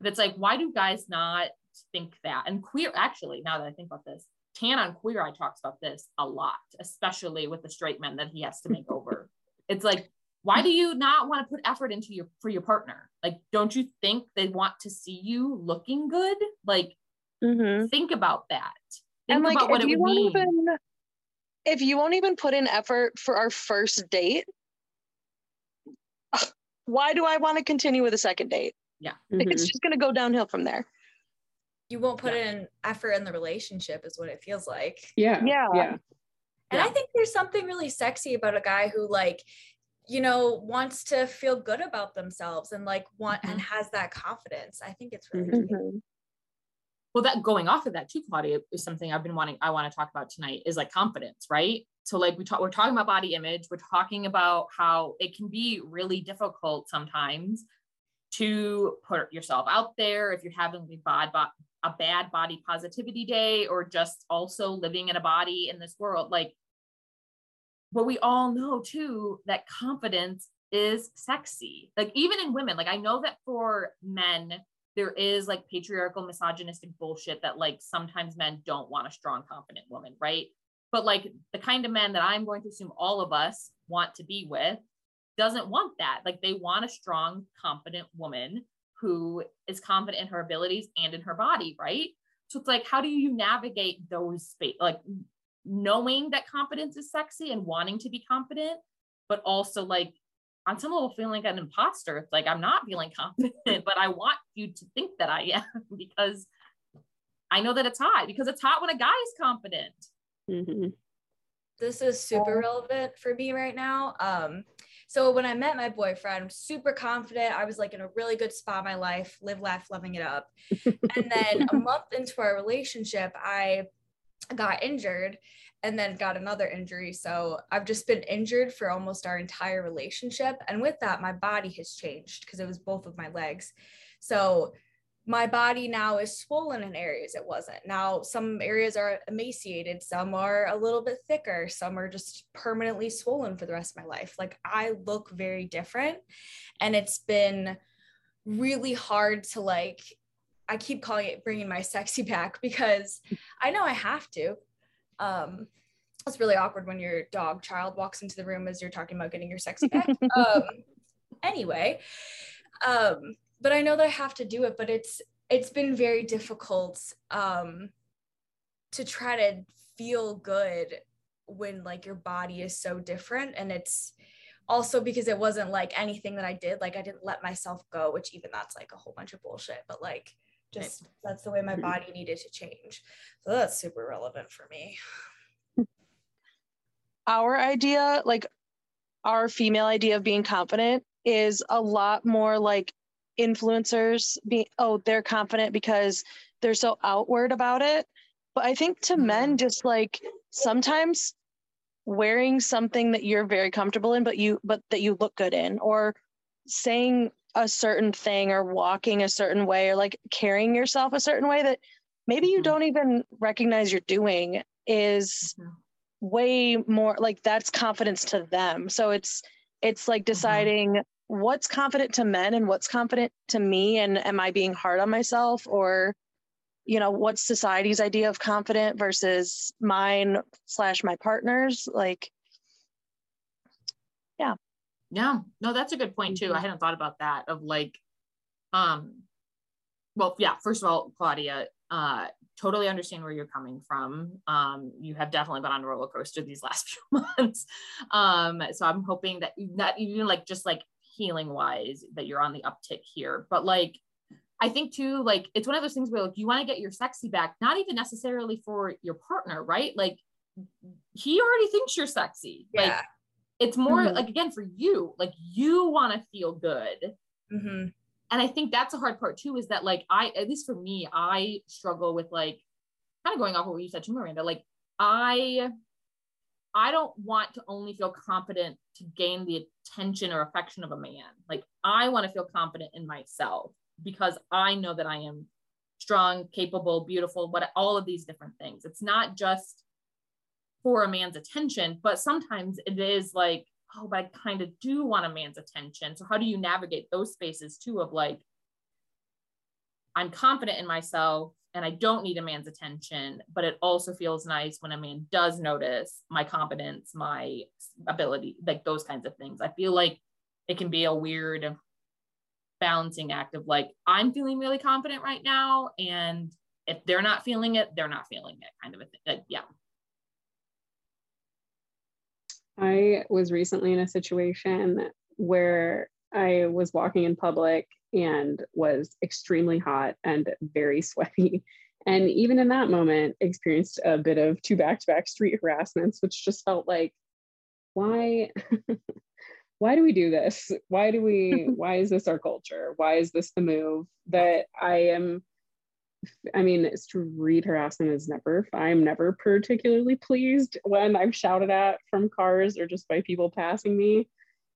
Speaker 1: But it's like, why do guys not think that? And queer, actually, now that I think about this, Tan on Queer Eye talks about this a lot, especially with the straight men that he has to make over. It's like, why do you not want to put effort into your for your partner? Like, don't you think they want to see you looking good? Like,
Speaker 3: Mhm.
Speaker 1: think about that. Think
Speaker 3: and like
Speaker 1: about what
Speaker 3: if
Speaker 1: it
Speaker 3: you
Speaker 1: would
Speaker 3: won't
Speaker 1: mean.
Speaker 3: even if you won't even put in effort for our first date, [SIGHS] why do I want to continue with a second date? Yeah. It's
Speaker 2: Mhm.
Speaker 3: just going to go downhill from there.
Speaker 4: You won't put in effort in the relationship, is what it feels like.
Speaker 2: Yeah.
Speaker 3: Yeah.
Speaker 2: Yeah.
Speaker 4: And I think there's something really sexy about a guy who like, you know, wants to feel good about themselves and like want and has that confidence. I think it's really
Speaker 2: Mhm.
Speaker 4: cute.
Speaker 3: Mhm.
Speaker 1: well that going off of that too claudia is something i've been wanting i want to talk about tonight is like confidence right so like we talk we're talking about body image we're talking about how it can be really difficult sometimes to put yourself out there if you're having a bad bo- a bad body positivity day or just also living in a body in this world like but we all know too that confidence is sexy like even in women like i know that for men there is like patriarchal misogynistic bullshit that like sometimes men don't want a strong confident woman right? But like the kind of men that i'm going to assume all of us want to be with doesn't want that. Like they want a strong confident woman who is confident in her abilities and in her body right? So it's like how do you navigate those space like knowing that confidence is sexy and wanting to be confident but also like on some level feeling like an imposter. It's like I'm not feeling confident, [LAUGHS] but I want you to think that I am [LAUGHS] because I know that it's hot because it's hot when a guy is confident.
Speaker 2: Mhm.
Speaker 4: this is super relevant for me right now. Um, so when I met my boyfriend, super confident, I was like in a really good spot in my life, live, laugh, loving it up. [LAUGHS] and then a month into our relationship, I got injured and then got another injury. So I've just been injured for almost our entire relationship. And with that, my body has changed because it was both of my legs. So my body now is swollen in areas it wasn't. Now, some areas are emaciated, some are a little bit thicker, some are just permanently swollen for the rest of my life. Like I look very different. And it's been really hard to like, I keep calling it bringing my sexy back [LAUGHS] because I know I have to. Um, it's really awkward when your dog child walks into the room as you're talking about getting your sexy back. [LAUGHS] um, anyway, um, but I know that I have to do it, but it's it's been very difficult um to try to feel good when like your body is so different and it's also because it wasn't like anything that I did like I didn't let myself go which even that's like a whole bunch of bullshit but like just that's the way my [LAUGHS] body needed to change. So that's super relevant for me.
Speaker 3: Our idea, like our female idea of being confident, is a lot more like influencers being, oh, they're confident because they're so outward about it. But I think to men, mm-hmm. just like sometimes wearing something that you're very comfortable in, but you, but that you look good in, or saying a certain thing or walking a certain way or like carrying yourself a certain way that maybe you
Speaker 1: Mhm.
Speaker 3: don't even recognize you're doing is
Speaker 1: Mhm.
Speaker 3: way more like that's confidence to them so it's it's like deciding what's confident to men and what's confident to me and am i being hard on myself or you know what's society's idea of confident versus mine slash my partner's like
Speaker 1: Yeah, no, that's a good point too. I
Speaker 2: Mhm.
Speaker 1: hadn't thought about that of like, um, well, yeah, first of all, Claudia, uh, totally understand where you're coming from. Um, you have definitely been on a roller coaster these last [LAUGHS] few months. Um, so I'm hoping that not even like just like healing wise that you're on the uptick here, but like, I think too, like it's one of those things where like you want to get your sexy back, not even necessarily for your partner, right? Like he already thinks you're sexy. Like
Speaker 4: yeah
Speaker 1: it's more
Speaker 2: Mhm.
Speaker 1: like again for you like you want to feel good.
Speaker 4: Hmm
Speaker 1: and i think that's a hard part too is that like i at least for me i struggle with like kind of going off what you said to miranda like i i don't want to only feel confident to gain the attention or affection of a man. Like i want to feel confident in myself because i know that i am strong capable beautiful what all of these different things. It's not just for a man's attention, but sometimes it is like, oh, but I kind of do want a man's attention. So how do you navigate those spaces too of like, I'm confident in myself and I don't need a man's attention, but it also feels nice when a man does notice my competence, my ability, like those kinds of things. I feel like it can be a weird balancing act of like, I'm feeling really confident right now. And if they're not feeling it, they're not feeling it kind of a thing. Like, yeah.
Speaker 2: I was recently in a situation where I was walking in public and was extremely hot and very [LAUGHS] sweaty. And even in that moment, experienced a bit of two back to back street harassments, which just felt like, why? [LAUGHS] why do we do this? Why do we, [LAUGHS] why is this our culture? Why is this the move that I am? I mean, street harassment is never, I'm never particularly pleased when I'm shouted at from cars or just by people passing me.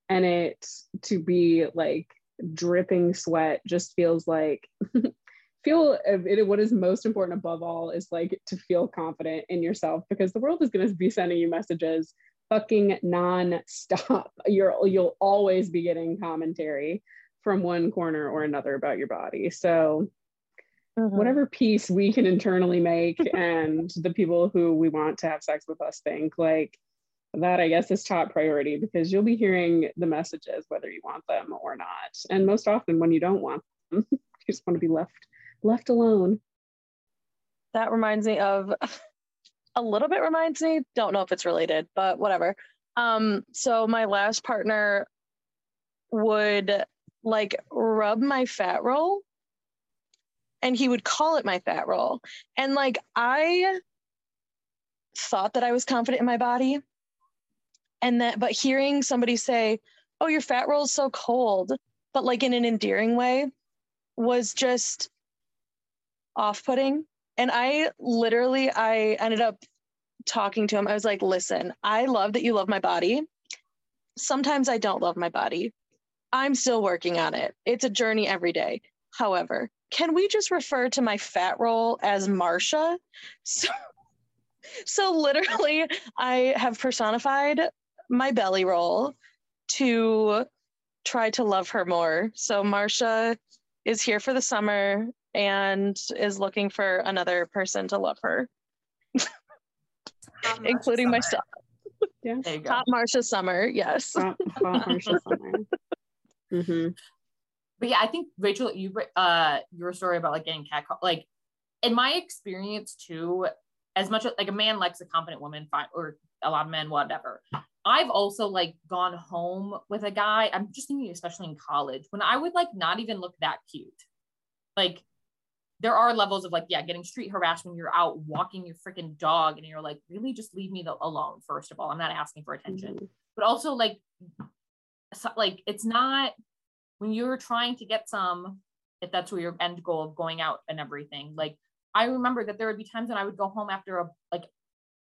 Speaker 2: And it to be like dripping sweat just feels like, [LAUGHS] feel it, what is most important above all is like to feel confident in yourself because the world is going to be sending you messages fucking non-stop. [LAUGHS] You're, you'll always be getting commentary from one corner or another about your body. So
Speaker 3: Mhm.
Speaker 2: whatever peace we can internally make and the people who we want to have sex with us think like that i guess is top priority because you'll be hearing the messages whether you want them or not and most often when you don't want them [LAUGHS] you just want to be left left alone
Speaker 3: That reminds me of [LAUGHS] a little bit reminds me, don't know if it's related, but whatever. Um, so my last partner would like rub my fat roll and he would call it my fat roll. And like I thought that I was confident in my body. And that but hearing somebody say, Oh, your fat roll is so cold, but like in an endearing way was just off-putting. And i literally i ended up talking to him. I was like listen i love that you love my body. Sometimes i don't love my body. I'm still working on it. It's a journey every day. However can we just refer to my fat roll as marsha so, [LAUGHS] so literally i have personified my belly roll to try to love her more so marsha is here for the summer and is looking for another person to love her, [LAUGHS] including
Speaker 4: Summer.
Speaker 3: myself.
Speaker 2: yeah
Speaker 1: There you
Speaker 3: Marsha Summer, yes.
Speaker 2: Hot- hot Marsha Summer. [LAUGHS] Mhm.
Speaker 1: But yeah, I think Rachel, you uh your story about like getting cat like in my experience too, as much as like a man likes a confident woman, fine, or a lot of men, whatever. I've also like gone home with a guy. I'm just thinking, especially in college, when I would like not even look that cute. Like there are levels of like, yeah, getting street harassed when you're out walking your freaking dog and you're like, really just leave me the, alone. First of all, I'm not asking for attention
Speaker 2: Mhm.
Speaker 1: but also like so, like it's not when you're trying to get some if that's where your end goal of going out and everything like i remember that there would be times when i would go home after a like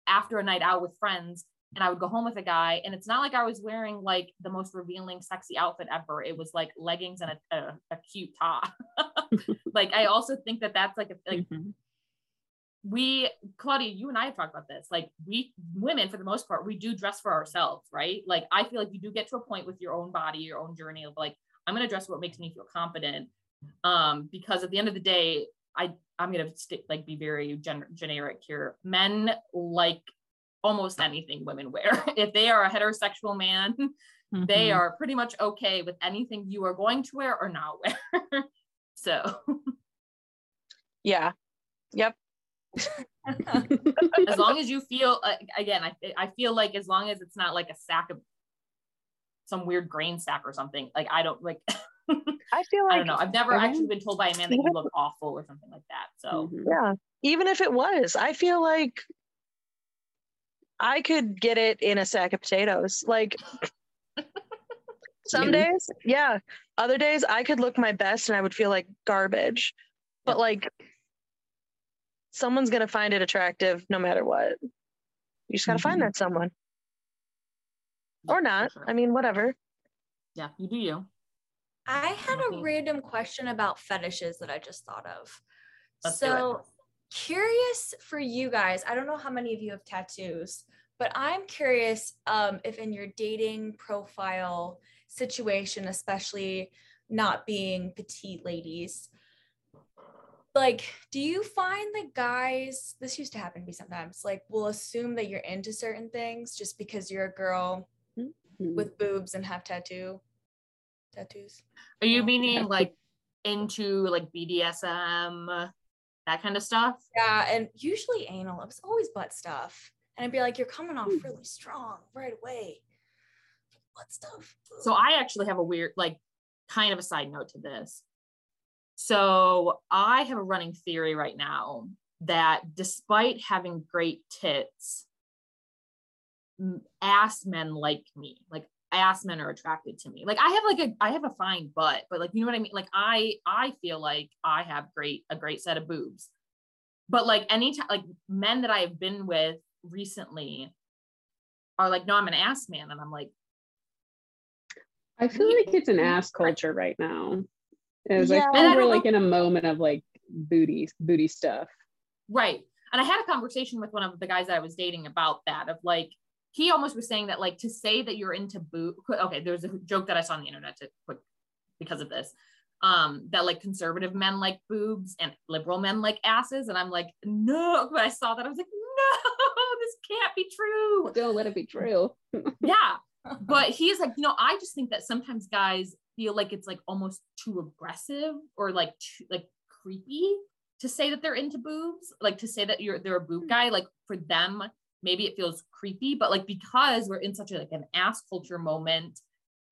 Speaker 1: after a night out with friends and i would go home with a guy and it's not like i was wearing like the most revealing sexy outfit ever. It was like leggings and a, a, a cute top. [LAUGHS] Like i also think that that's like a, like
Speaker 2: Mhm.
Speaker 1: we claudia you and i have talked about this. Like we women for the most part we do dress for ourselves right? Like i feel like you do get to a point with your own body your own journey of like i'm going to dress what makes me feel confident um because at the end of the day i i'm going to st- like be very gen- generic here men like almost anything women wear [LAUGHS] if they are a heterosexual man [LAUGHS] they
Speaker 2: Mhm.
Speaker 1: are pretty much okay with anything you are going to wear or not wear [LAUGHS] so
Speaker 3: Yeah. Yep.
Speaker 1: as long as you feel uh, again I, I feel like as long as it's not like a sack of some weird grain sack or something like i don't like [LAUGHS]
Speaker 3: I feel like i
Speaker 1: don't know i've never
Speaker 2: Okay.
Speaker 1: actually been told by a man that you look awful or something like that so
Speaker 2: Mhm.
Speaker 3: yeah. Even if it was, I feel like I could get it in a sack of potatoes. Like [LAUGHS] some days, yeah. Other days I could look my best and I would feel like garbage. But like someone's gonna find it attractive no matter what. You just gotta find
Speaker 2: Mhm.
Speaker 3: that someone. Or not.
Speaker 1: sure.
Speaker 3: I mean, whatever.
Speaker 1: yeah you do you
Speaker 4: I had a random question about fetishes that I just thought of.
Speaker 1: Let's
Speaker 4: so curious for you guys. I don't know how many of you have tattoos, but I'm curious um, if in your dating profile situation, especially not being petite ladies, like, do you find that guys, this used to happen to me sometimes, like, will assume that you're into certain things just because you're a girl
Speaker 2: Mhm.
Speaker 4: with boobs and have tattoo tattoos?
Speaker 1: are you meaning like into like bdsm that kind of stuff
Speaker 4: Yeah, and usually anal. It was always butt stuff. And I'd be like, you're coming off
Speaker 2: Hmm.
Speaker 4: really strong right away. Butt stuff.
Speaker 1: So I actually have a weird, like, kind of a side note to this. So I have a running theory right now that despite having great tits, m- ass men like me. Like ass men are attracted to me. Like I have like a I have a fine butt, but like you know what I mean? Like I I feel like I have great a great set of boobs. But like anytime like men that I have been with recently are like, no, I'm an ass man. And I'm like,
Speaker 2: I feel like it's an ass culture right now. As
Speaker 3: Yeah.
Speaker 2: I feel we're like
Speaker 1: know-
Speaker 2: in a moment of like booty booty stuff.
Speaker 1: Right. And I had a conversation with one of the guys that I was dating about that of like he almost was saying that like to say that you're into boob okay, there's a joke that I saw on the internet to quick because of this um that like conservative men like boobs and liberal men like asses and i'm like no but i saw that i was like no [LAUGHS] this can't be true
Speaker 2: Don't let it be true. [LAUGHS]
Speaker 1: yeah but he's like you know i just think that sometimes guys feel like it's like almost too aggressive or like too, like creepy to say that they're into boobs like to say that you're they're a boob guy like for them maybe it feels creepy but like because we're in such a like an ass culture moment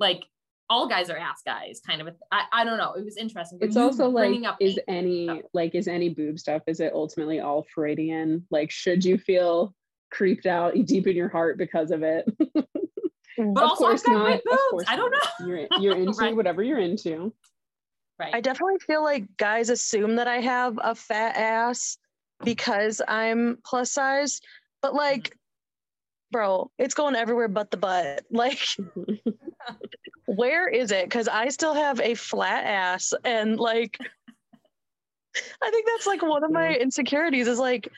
Speaker 1: like all guys are ass guys kind of a, I, I don't know it was interesting
Speaker 2: It's also like,
Speaker 1: up
Speaker 2: is any
Speaker 1: stuff.
Speaker 2: like is any boob stuff? Is it ultimately all Freudian? Like, should you feel creeped out deep in your heart because of it? Mm-hmm.
Speaker 1: but
Speaker 2: of
Speaker 1: also
Speaker 2: course
Speaker 1: I've got
Speaker 2: not.
Speaker 1: great
Speaker 2: Of course
Speaker 1: i don't
Speaker 2: not.
Speaker 1: know
Speaker 2: You're [LAUGHS] you're into
Speaker 1: Right.
Speaker 2: whatever you're into.
Speaker 1: right
Speaker 3: I definitely feel like guys assume that I have a fat ass because I'm plus size, but like, bro, it's going everywhere but the butt. [LAUGHS] Like, where is it? Because I still have a flat ass, and like, I think that's like one of my insecurities is like,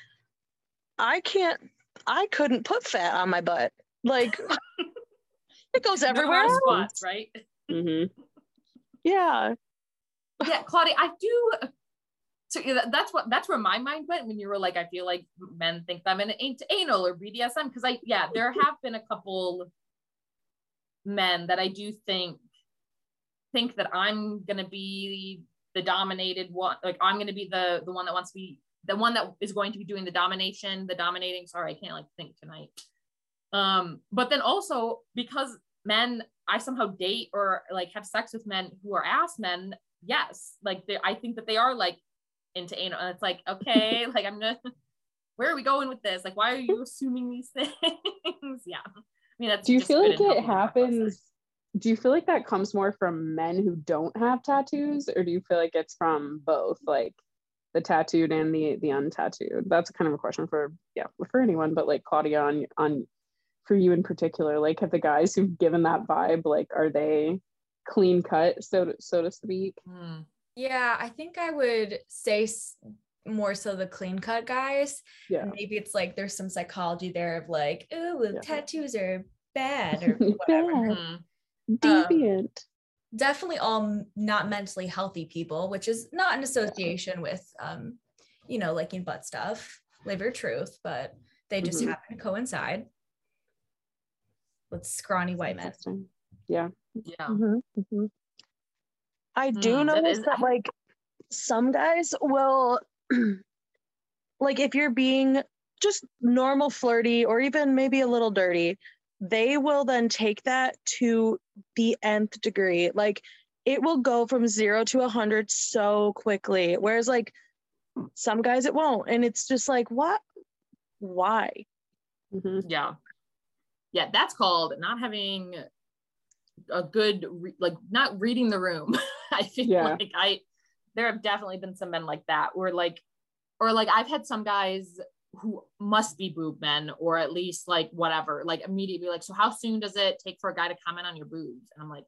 Speaker 3: I can't, I couldn't put fat on my butt. Like, [LAUGHS] it goes everywhere.
Speaker 1: hard
Speaker 3: else.
Speaker 1: squats right
Speaker 2: Mhm.
Speaker 3: Yeah.
Speaker 1: yeah claudia i do so that's what that's where my mind went when you were like i feel like men think that i'm an anal or bdsm because i yeah there [LAUGHS] have been a couple men that i do think think that i'm gonna be the dominated one like i'm gonna be the the one that wants to be the one that is going to be doing the domination the dominating sorry i can't like think tonight. Um but then also because men i somehow date or like have sex with men who are ass men yes like they, i think that they are like into anal and it's like okay [LAUGHS] like i'm gonna where are we going with this like why are you assuming these things [LAUGHS] yeah i mean that's
Speaker 2: Do you feel like it
Speaker 1: healthy thought process.
Speaker 2: happens? Do you feel like that comes more from men who don't have tattoos, or do you feel like it's from both, like the tattooed and the the untattooed? That's kind of a question for yeah for anyone, but like Claudia on on for you in particular, like have the guys who've given that vibe, like are they clean cut, so to, so to speak?
Speaker 1: Hmm.
Speaker 4: Yeah, I think I would say more so the clean cut guys.
Speaker 2: Yeah.
Speaker 4: Maybe it's like there's some psychology there of like, oh, well,
Speaker 2: Yeah.
Speaker 4: tattoos are bad or [LAUGHS] whatever.
Speaker 2: Bad.
Speaker 1: Hmm.
Speaker 2: Deviant.
Speaker 4: Definitely all not mentally healthy people, which is not an association with, um, you know, liking butt stuff, live your truth, but they just
Speaker 2: Mhm.
Speaker 4: happen to coincide with scrawny white men.
Speaker 2: Interesting. Yeah.
Speaker 1: yeah
Speaker 3: Mhm, mhm. I do
Speaker 1: that
Speaker 3: notice
Speaker 1: is-
Speaker 3: that like some guys will [CLEARS THROAT] like if you're being just normal flirty or even maybe a little dirty, they will then take that to the nth degree. Like it will go from zero to a hundred so quickly. Whereas like some guys it won't. And it's just like, what? Why?
Speaker 2: Mhm.
Speaker 1: yeah yeah that's called not having a good re- like not reading the room [LAUGHS] [LAUGHS] i feel
Speaker 2: Yeah.
Speaker 1: like i there have definitely been some men like that where like or like i've had some guys who must be boob men or at least like whatever like immediately like so how soon does it take for a guy to comment on your boobs and i'm like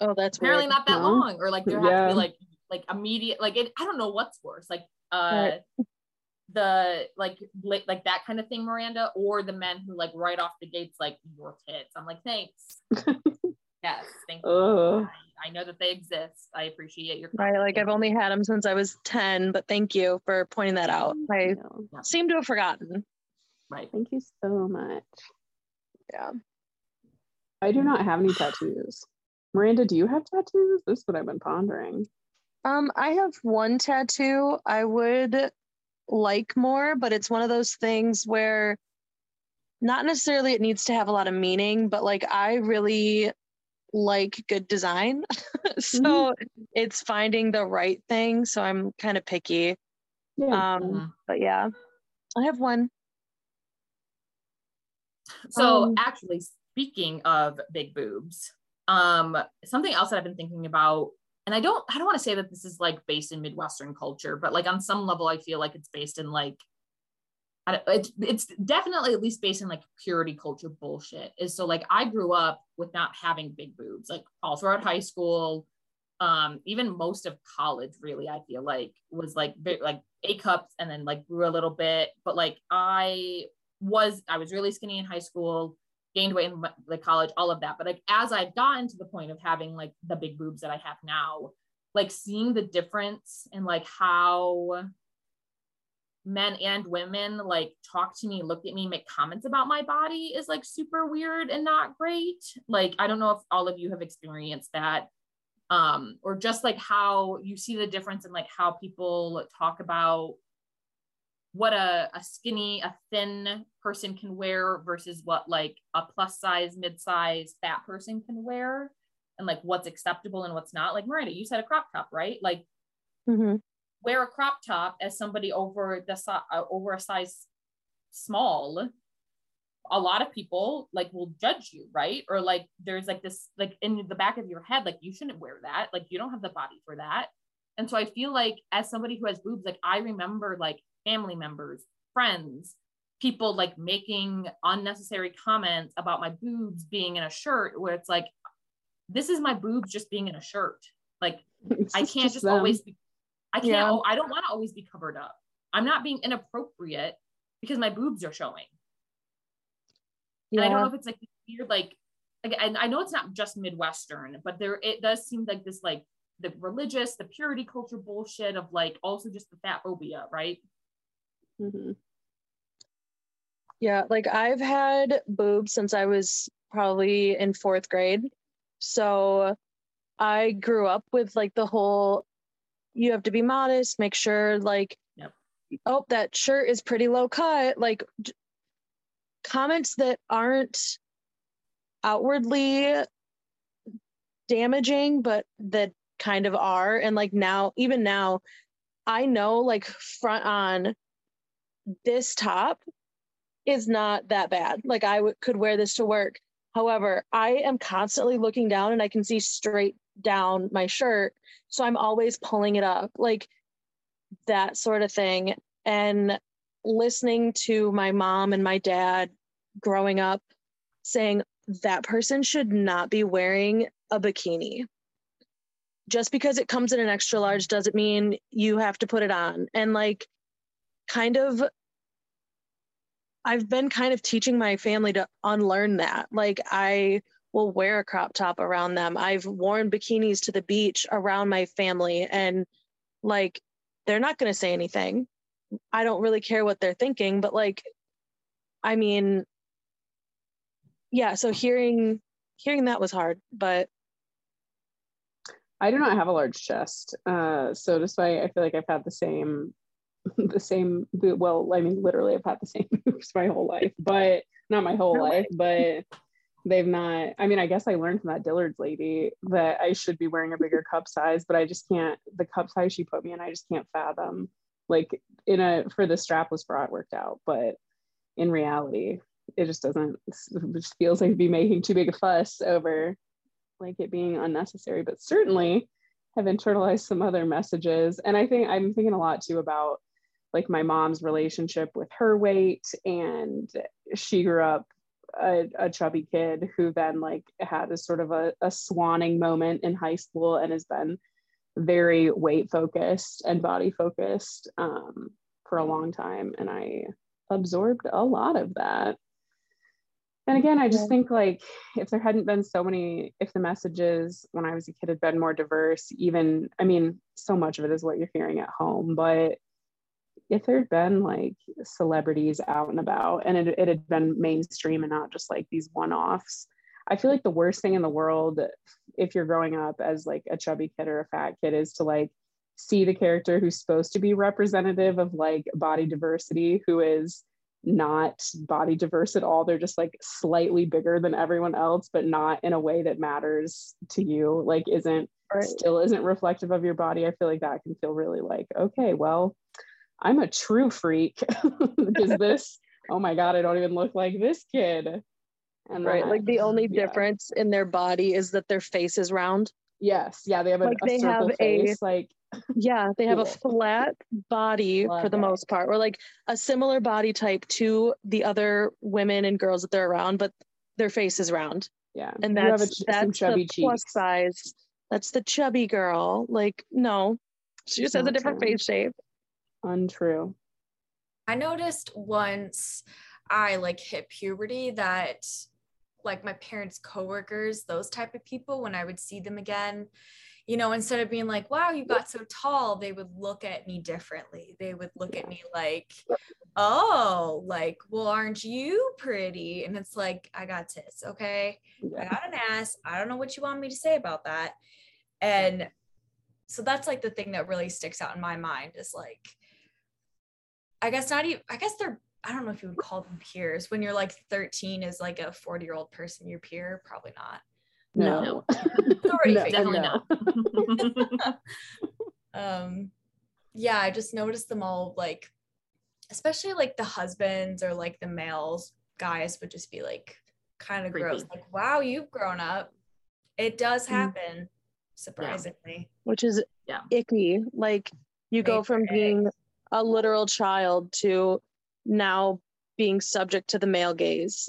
Speaker 3: Oh, that's
Speaker 1: apparently
Speaker 3: weird.
Speaker 1: not that
Speaker 2: No.
Speaker 1: long or like there has to be like like immediate like it i don't know what's worse like uh
Speaker 3: Right.
Speaker 1: the like like like that kind of thing miranda or the men who like right off the gates like your tits i'm like thanks [LAUGHS] yes thank you
Speaker 2: Oh.
Speaker 1: I, I know that they exist i appreciate your
Speaker 3: Right. Like I've only had them since I was 10, but thank you for pointing that out. I
Speaker 2: No.
Speaker 3: seem to have forgotten.
Speaker 1: right
Speaker 2: Thank you so much.
Speaker 3: Yeah.
Speaker 2: I do not have any tattoos. Miranda, do you have tattoos? This is what I've been pondering.
Speaker 3: Um, I have one tattoo I would like more, but it's one of those things where not necessarily it needs to have a lot of meaning, but like I really like good design. [LAUGHS] so it's finding the right thing. So I'm kind of picky.
Speaker 2: Yeah.
Speaker 3: Um, but yeah, I have one.
Speaker 1: So
Speaker 3: Um,
Speaker 1: actually speaking of big boobs, um something else that I've been thinking about and I don't I don't want to say that this is like based in Midwestern culture, but like on some level I feel like it's based in like I don't, it's it's definitely at least based in like purity culture bullshit. Is so like I grew up with not having big boobs, like all throughout high school, um, even most of college, really, I feel like was like like A cups and then like grew a little bit. But like I was I was really skinny in high school. gained weight in like college, all of that. But like as I've gotten to the point of having like the big boobs that I have now, like seeing the difference in like how men and women like talk to me, look at me, make comments about my body is like super weird and not great. Like I don't know if all of you have experienced that. Um, or just like how you see the difference in like how people talk about what a, a skinny, a thin person can wear versus what like a plus size, mid size, fat person can wear, and like what's acceptable and what's not. Like Miranda, you said a crop top, right? Like
Speaker 3: Mm-hmm.
Speaker 1: Wear a crop top as somebody over the si- uh, over a size small a lot of people like will judge you right? Or like there's like this like in the back of your head like you shouldn't wear that. Like you don't have the body for that. And so i feel like as somebody who has boobs like i remember like family members friends people like making unnecessary comments about my boobs being in a shirt where it's like this is my boobs just being in a shirt. Like [LAUGHS] I can't just
Speaker 2: them.
Speaker 1: always be, I can't,
Speaker 3: Yeah.
Speaker 1: I don't want to always be covered up. I'm not being inappropriate because my boobs are showing. And I don't know if it's like weird, like, like and I know it's not just Midwestern, but there, it does seem like this, like the religious, the purity culture bullshit of like also just the fat phobia, right?
Speaker 2: Mm-hmm.
Speaker 3: Yeah, like I've had boobs since I was probably in fourth grade. So I grew up with like the whole you have to be modest, make sure like,
Speaker 1: Yep.
Speaker 3: oh, that shirt is pretty low cut. Like j- comments that aren't outwardly damaging, but that kind of are. And like now, even now, I know like front on this top is not that bad. Like I w- could wear this to work. However, I am constantly looking down and I can see straight down my shirt. So I'm always pulling it up, like that sort of thing. And listening to my mom and my dad growing up saying that person should not be wearing a bikini. Just because it comes in an extra large doesn't mean you have to put it on. And like, kind of I've been kind of teaching my family to unlearn that. Like I will wear a crop top around them. I've worn bikinis to the beach around my family and like they're not going to say anything. I don't really care what they're thinking, but like I mean yeah, so hearing hearing that was hard, but
Speaker 2: I do not have a large chest. Uh, so despite I feel like I've had the same [LAUGHS] the same well, I mean literally I've had the same [LAUGHS] boobs my whole life, but not my whole life, but they've not I mean, I guess I learned from that Dillard's lady that I should be wearing a bigger cup size, but I just can't the cup size she put me in, I just can't fathom. Like in a for the strapless bra it worked out, but in reality, it just doesn't it just feels like be making too big a fuss over like it being unnecessary, but certainly have internalized some other messages. And I think I'm thinking a lot too about like my mom's relationship with her weight. And she grew up a, a chubby kid who then like had a sort of a, a swanning moment in high school and has been very weight focused and body focused um, for a long time. And I absorbed a lot of that. And again, I just think like if there hadn't been so many, if the messages when I was a kid had been more diverse, even, I mean, so much of it is what you're hearing at home, but if there had been like celebrities out and about and it, it had been mainstream and not just like these one offs, I feel like the worst thing in the world if you're growing up as like a chubby kid or a fat kid is to like see the character who's supposed to be representative of like body diversity who is not body diverse at all. They're just like slightly bigger than everyone else, but not in a way that matters to you, like isn't
Speaker 3: Right.
Speaker 2: still isn't reflective of your body. I feel like that can feel really like, okay, well, I'm a true freak. [LAUGHS] Because [LAUGHS] this, oh my God, I don't even look like this kid. And
Speaker 3: right,
Speaker 2: that-
Speaker 3: like the only
Speaker 2: yeah.
Speaker 3: difference in their body is that their face is round.
Speaker 2: Yes, yeah, they have a,
Speaker 3: Like,
Speaker 2: a
Speaker 3: they have a-
Speaker 2: Like, [LAUGHS]
Speaker 3: Yeah, they have a flat body
Speaker 2: Love
Speaker 3: for the
Speaker 2: it.
Speaker 3: most part, or like a similar body type to the other women and girls that they're around, but their face is round.
Speaker 2: yeah,
Speaker 3: And
Speaker 2: you have a
Speaker 3: that's
Speaker 2: ch- some
Speaker 3: that's
Speaker 2: chubby
Speaker 3: the plus size. That's the chubby girl. Like, no, she just has a different face shape.
Speaker 2: Untrue.
Speaker 4: I noticed once I like hit puberty that like my parents' coworkers, those type of people, when I would see them again, you know, instead of being like, wow, you got so tall, they would look at me differently. They would look at me like, oh, like, well, aren't you pretty? And it's like, I got tits, okay? I got an ass. I don't know what you want me to say about that. And so that's like the thing that really sticks out in my mind is like, I guess not even, I guess they're, I don't know if you would call them peers. When you're like 13 is like a 40 year old person, your peer, probably not.
Speaker 2: No. [LAUGHS]
Speaker 4: Already
Speaker 2: No,
Speaker 4: figured
Speaker 1: Definitely
Speaker 2: no.
Speaker 1: not. [LAUGHS] [LAUGHS]
Speaker 4: um yeah i just noticed them all like especially like the husbands or like the males guys would just be like kind of gross like wow you've grown up it does
Speaker 2: Mm.
Speaker 4: happen surprisingly
Speaker 3: which is
Speaker 1: Yeah.
Speaker 3: icky. Like you go from
Speaker 4: ick.
Speaker 3: being a literal child to now being subject to the male gaze.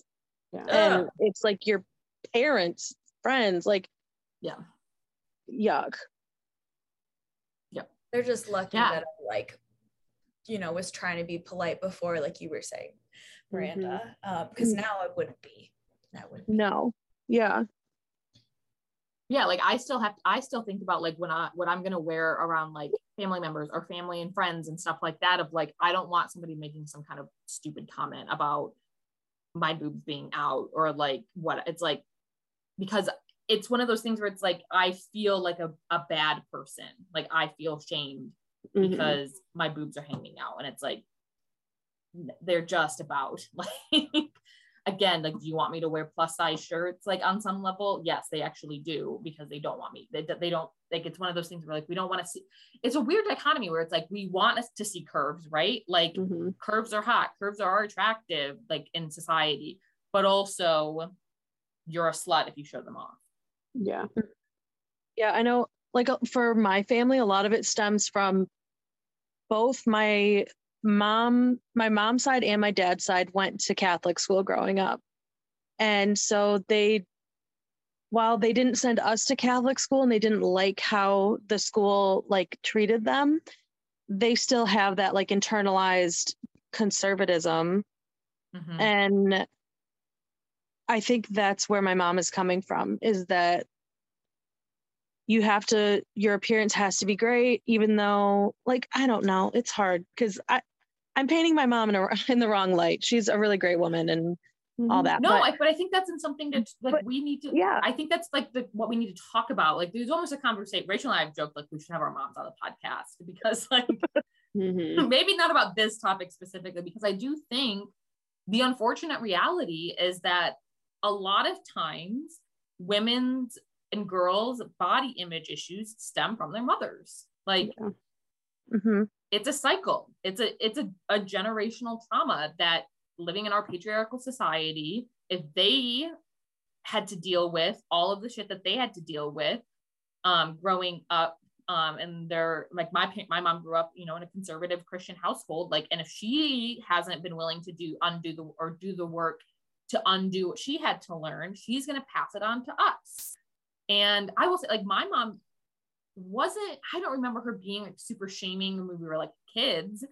Speaker 2: Yeah.
Speaker 3: And it's like your parents, friends, like
Speaker 1: Yeah.
Speaker 3: yuck. Yeah.
Speaker 4: they're just lucky
Speaker 1: Yeah.
Speaker 4: that I like you know was trying to be polite before like you were saying miranda uh, because
Speaker 3: Mm.
Speaker 4: now i wouldn't be that would
Speaker 3: No. Yeah.
Speaker 1: Yeah like i still have i still think about like when i what i'm gonna wear around like family members or family and friends and stuff like that of like i don't want somebody making some kind of stupid comment about my boobs being out or like what it's like because it's one of those things where it's like i feel like a, a bad person like i feel shamed
Speaker 2: Mhm.
Speaker 1: because my boobs are hanging out and it's like they're just about [LAUGHS] like again like do you want me to wear plus size shirts like on some level yes they actually do because they don't want me they, they don't like it's one of those things where like we don't want to see it's a weird dichotomy where it's like we want us to see curves right like
Speaker 2: Mhm.
Speaker 1: curves are hot curves are attractive like in society but also you're a slut if you show them off
Speaker 2: Yeah.
Speaker 3: Yeah, I know like uh, for my family a lot of it stems from both my mom my mom's side and my dad's side went to Catholic school growing up. And so they while they didn't send us to Catholic school and they didn't like how the school like treated them, they still have that like internalized conservatism
Speaker 1: Mhm.
Speaker 3: and i think that's where my mom is coming from is that you have to your appearance has to be great even though like i don't know it's hard because i i'm painting my mom in, a, [LAUGHS] in the wrong light she's a really great woman and all
Speaker 2: Mhm.
Speaker 3: that
Speaker 1: no
Speaker 3: but
Speaker 1: I, but i think that's in something that like
Speaker 3: but-
Speaker 1: we need to
Speaker 3: yeah
Speaker 1: I think that's like the what we need to talk about. Like there's almost a conversation. Rachel and I have joked like we should have our moms on the podcast [LAUGHS] because like [LAUGHS]
Speaker 2: Mhm.
Speaker 1: maybe not about this topic specifically, because I do think the unfortunate reality is that a lot of times women's and girls' body image issues stem from their mothers. Like
Speaker 3: hmm
Speaker 1: it's a cycle. It's a it's a, a generational trauma that living in our patriarchal society, if they had to deal with all of the shit that they had to deal with um growing up um and they're like my my mom grew up you know in a conservative christian household like and if she hasn't been willing to do undo the or do the work to undo what she had to learn she's going to pass it on to us and i will say like my mom wasn't i don't remember her being like super shaming when we were like kids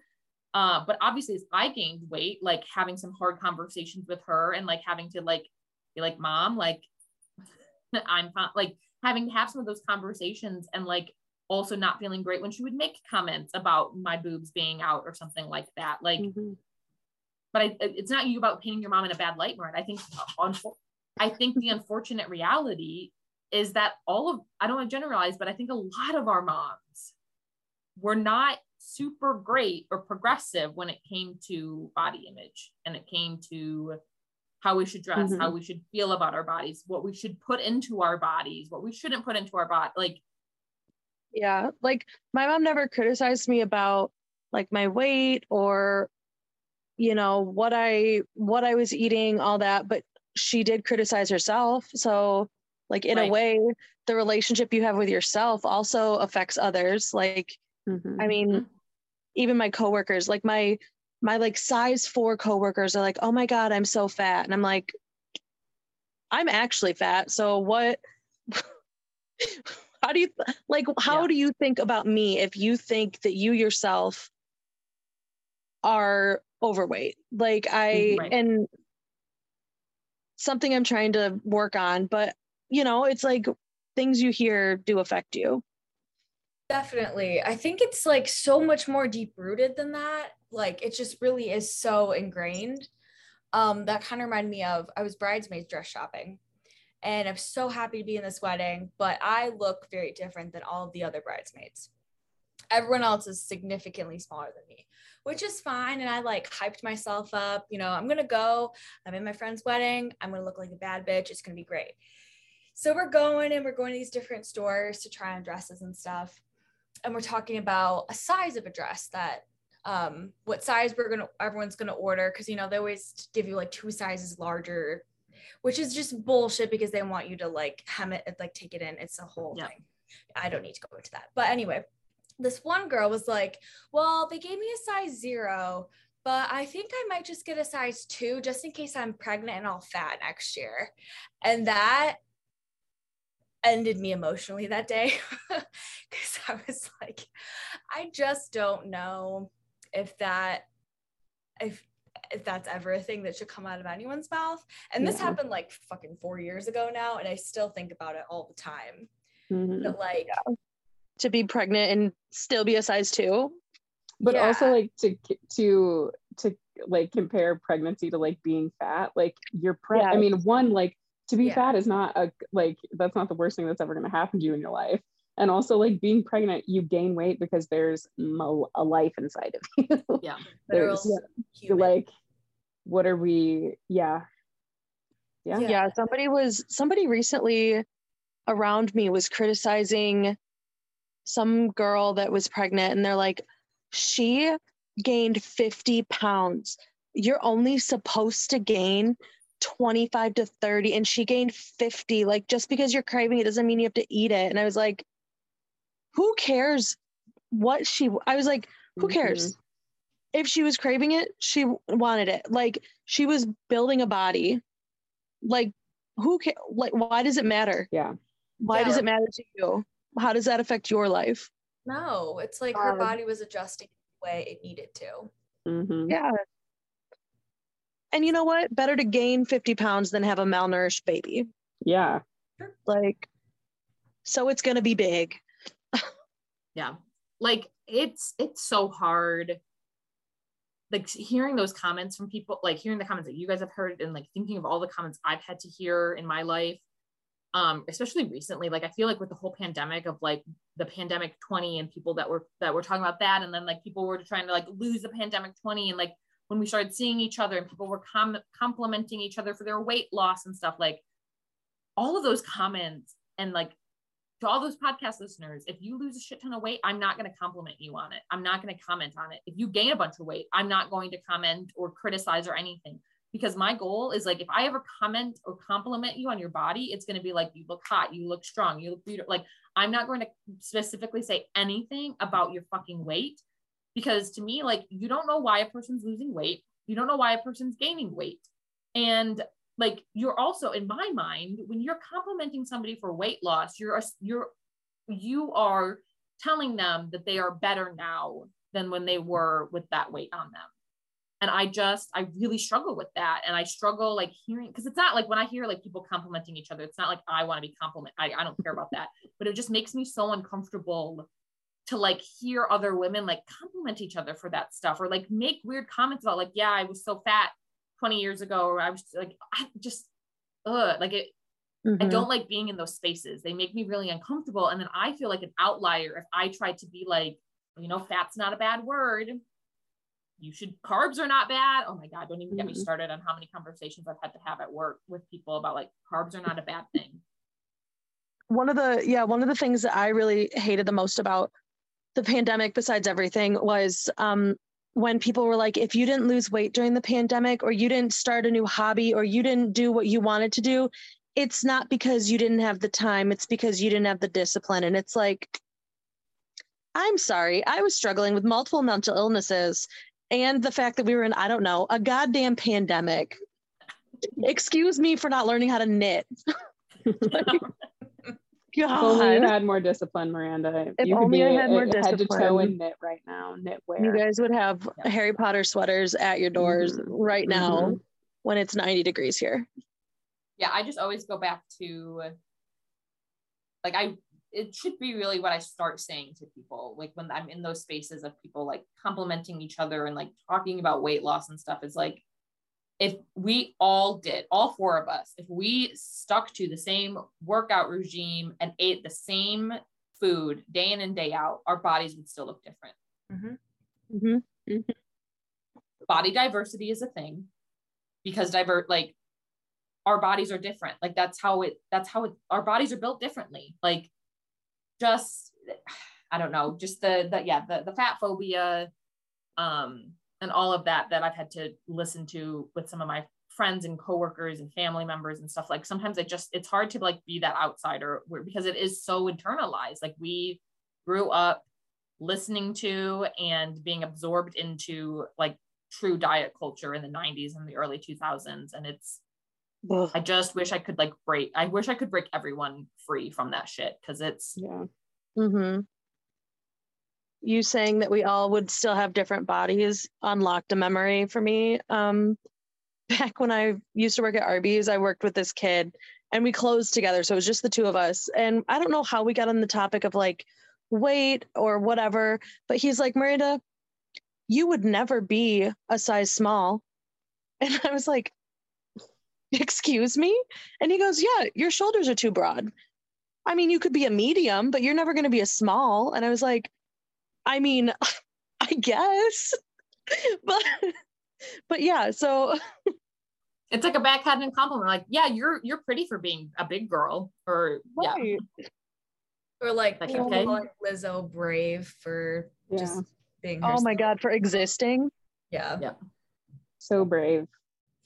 Speaker 1: uh but obviously as i gained weight like having some hard conversations with her and like having to like be like mom like [LAUGHS] i'm fine like having to have some of those conversations and like also not feeling great when she would make comments about my boobs being out or something like that like
Speaker 2: Mhm.
Speaker 1: but I, it's not you about painting your mom in a bad light, Marin. I think, unfo- I think the unfortunate reality is that all of, I don't want to generalize, but I think a lot of our moms were not super great or progressive when it came to body image and it came to how we should dress, mm-hmm. how we should feel about our bodies, what we should put into our bodies, what we shouldn't put into our body. Like,
Speaker 3: yeah like my mom never criticized me about like my weight or you know what i what i was eating all that but she did criticize herself so like in
Speaker 1: Right.
Speaker 3: a way the relationship you have with yourself also affects others like
Speaker 2: Mhm.
Speaker 3: i mean
Speaker 1: Mhm.
Speaker 3: even my coworkers like my my like size 4 coworkers are like oh my god i'm so fat and i'm like i'm actually fat so what [LAUGHS] how do you like how
Speaker 1: Yeah.
Speaker 3: do you think about me if you think that you yourself are overweight like i
Speaker 1: Right.
Speaker 3: and something I'm trying to work on. But you know, it's like things you hear do affect you.
Speaker 4: Definitely. I think it's like so much more deep rooted than that. Like it just really is so ingrained. Um, that kind of reminded me of I was bridesmaids dress shopping and I'm so happy to be in this wedding, but I look very different than all of the other bridesmaids. Everyone else is significantly smaller than me, which is fine. And I like hyped myself up. You know, I'm gonna go. I'm in my friend's wedding. I'm gonna look like a bad bitch. It's gonna be great. So we're going and we're going to these different stores to try on dresses and stuff. And we're talking about a size of a dress that um what size we're gonna everyone's gonna order because you know they always give you like two sizes larger which is just bullshit because they want you to like hem it like take it in it's a whole yeah. thing i don't need to go into that but anyway this one girl was like well they gave me a size zero but I think I might just get a size two just in case I'm pregnant and all fat next year. And that ended me emotionally that day [LAUGHS] because I was like, I just don't know if that if if that's ever a thing that should come out of anyone's mouth. And this yeah. happened like fucking four years ago now, and I still think about it all the time. Mm-hmm. But like yeah.
Speaker 3: to be pregnant and still be a size two.
Speaker 2: But yeah. also like to to to like compare pregnancy to like being fat. Like you're pre I mean, one, like to be yeah. fat is not a like that's not the worst thing that's ever going to happen to you in your life. And also like being pregnant you gain weight because there's a life inside of [LAUGHS] you.
Speaker 1: Yeah.
Speaker 2: There's yeah, like what are we yeah.
Speaker 3: yeah. Yeah. Somebody was somebody recently around me was criticizing some girl that was pregnant and they're like she gained 50 pounds. You're only supposed to gain 25 to 30 and she gained 50 like just because you're craving it doesn't mean you have to eat it. And i was like who cares what she i was like who cares? Mm-hmm. if she was craving it she wanted it. Like she was building a body. Like who can like why does it matter?
Speaker 2: Yeah.
Speaker 3: Why yeah. does it matter to you? How does that affect your life?
Speaker 4: No it's like her um, body was adjusting the way it needed to.
Speaker 3: Mm-hmm. yeah and you know what? Better to gain 50 pounds than have a malnourished baby.
Speaker 2: Yeah.
Speaker 3: Like, so it's going to be big. [LAUGHS]
Speaker 1: yeah. Like, it's, it's so hard. Like, hearing those comments from people, like, hearing the comments that you guys have heard, and like thinking of all the comments I've had to hear in my life. Um, especially recently, like I feel like with the whole pandemic of like the pandemic 20 and people that were that were talking about that, and then like people were trying to like lose the pandemic 20 and like when we started seeing each other and people were com- complimenting each other for their weight loss and stuff like all of those comments and like to all those podcast listeners if you lose a shit ton of weight i'm not going to compliment you on it. I'm not going to comment on it. If you gain a bunch of weight i'm not going to comment or criticize or anything. Because my goal is like if i ever comment or compliment you on your body it's going to be like you look hot you look strong you look beautiful. Like i'm not going to specifically say anything about your fucking weight because to me like you don't know why a person's losing weight. You don't know why a person's gaining weight. And like you're also in my mind when you're complimenting somebody for weight loss you're you're you are telling them that they are better now than when they were with that weight on them. And i just i really struggle with that. And i struggle like hearing because it's not like when i hear like people complimenting each other it's not like i want to be compliment I, I don't care about that. But it just makes me so uncomfortable to like hear other women like compliment each other for that stuff or like make weird comments about like yeah i was so fat 20 years ago or i was like i just uh like it mm-hmm. i don't like being in those spaces they make me really uncomfortable and then i feel like an outlier if i try to be like you know fat's not a bad word you should carbs are not bad oh my god don't even get mm-hmm. me started on how many conversations i've had to have at work with people about like carbs are not a bad thing
Speaker 3: one of the yeah one of the things that i really hated the most about the pandemic, besides everything, was um, when people were like, if you didn't lose weight during the pandemic, or you didn't start a new hobby, or you didn't do what you wanted to do, it's not because you didn't have the time, it's because you didn't have the discipline. And it's like, I'm sorry, I was struggling with multiple mental illnesses and the fact that we were in, I don't know, a goddamn pandemic. Excuse me for not learning how to knit. like, [LAUGHS] [LAUGHS]
Speaker 2: God. If only you had more discipline, Miranda.
Speaker 3: If
Speaker 2: you
Speaker 3: only could be I had more discipline.
Speaker 2: head to toe in knit right now. Knitwear.
Speaker 3: You guys would have yeah. Harry Potter sweaters at your doors mm-hmm. right now mm-hmm. when it's 90 degrees here.
Speaker 1: yeah, I just always go back to like I it should be really what I start saying to people like when I'm in those spaces of people like complimenting each other and like talking about weight loss and stuff is like if we all did all four of us if we stuck to the same workout regime and ate the same food day in and day out our bodies would still look different
Speaker 3: Mm-hmm. Mm-hmm.
Speaker 1: body diversity is a thing because divert like our bodies are different like that's how it that's how it our bodies are built differently like just i don't know just the the yeah the, the fat phobia um and all of that that i've had to listen to with some of my friends and coworkers and family members and stuff like sometimes it just it's hard to like be that outsider because it is so internalized like we grew up listening to and being absorbed into like true diet culture in the 90s and the early 2000s and it's
Speaker 3: Ugh.
Speaker 1: i just wish i could like break i wish i could break everyone free from that shit because it's
Speaker 2: Yeah.
Speaker 3: Mm-hmm. You saying that we all would still have different bodies unlocked a memory for me. Um, [LAUGHS] back when I used to work at Arby's, I worked with this kid and we closed together. So it was just the two of us. And I don't know how we got on the topic of like weight or whatever, but he's like, Miranda, you would never be a size small. [LAUGHS] And I was like, excuse me? And he goes, yeah, your shoulders are too broad. I mean, you could be a medium, but you're never going to be a small. And I was like, I mean, [LAUGHS] I guess. [LAUGHS] but but yeah, so [LAUGHS]
Speaker 1: it's like a backhanded compliment like yeah you're you're pretty for being a big girl or yeah.
Speaker 4: Or like
Speaker 1: Like,
Speaker 4: people
Speaker 1: okay.
Speaker 4: calling Lizzo brave for
Speaker 2: Yeah.
Speaker 4: just being
Speaker 3: Oh my god, for existing.
Speaker 4: Yeah.
Speaker 1: Yeah.
Speaker 2: So brave.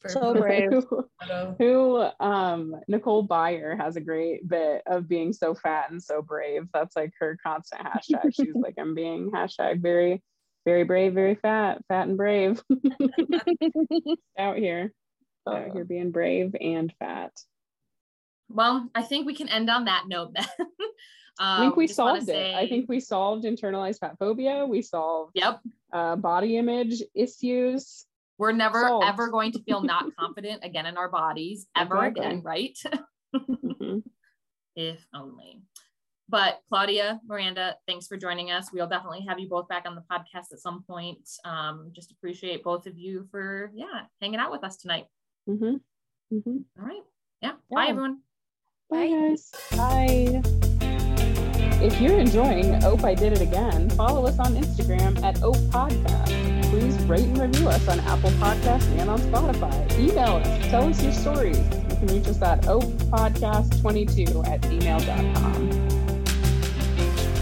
Speaker 4: For
Speaker 3: So brave. [LAUGHS]
Speaker 2: Who um Nicole Byer has a great bit of being so fat and so brave. That's like her constant hashtag. She's like, I'm being hashtag very, very brave, very fat, fat and brave. [LAUGHS] out here. Out here being brave and fat.
Speaker 1: well i think we can end on that note then [LAUGHS]
Speaker 2: I think
Speaker 1: Um,
Speaker 2: we solved it. I think we solved internalized fat phobia. We solved
Speaker 1: yep
Speaker 2: uh, body image issues.
Speaker 1: We're never ever going to feel not confident again in our bodies [LAUGHS] ever
Speaker 2: Exactly.
Speaker 1: again right
Speaker 2: Mhm. [LAUGHS]
Speaker 1: if only. But Claudia, Miranda, thanks for joining us. We'll definitely have you both back on the podcast at some point. Um, just appreciate both of you for yeah hanging out with us tonight.
Speaker 2: Mhm. Mhm.
Speaker 1: All right, yeah. Bye everyone.
Speaker 2: Bye,
Speaker 4: Bye.
Speaker 2: guys. Bye. If you're enjoying Ope I Did It Again, follow us on Instagram at Ope Podcast. Please rate and review us on Apple Podcasts and on Spotify. Email us. Tell us your stories. You can reach us at opepodcast22 at gmail.com.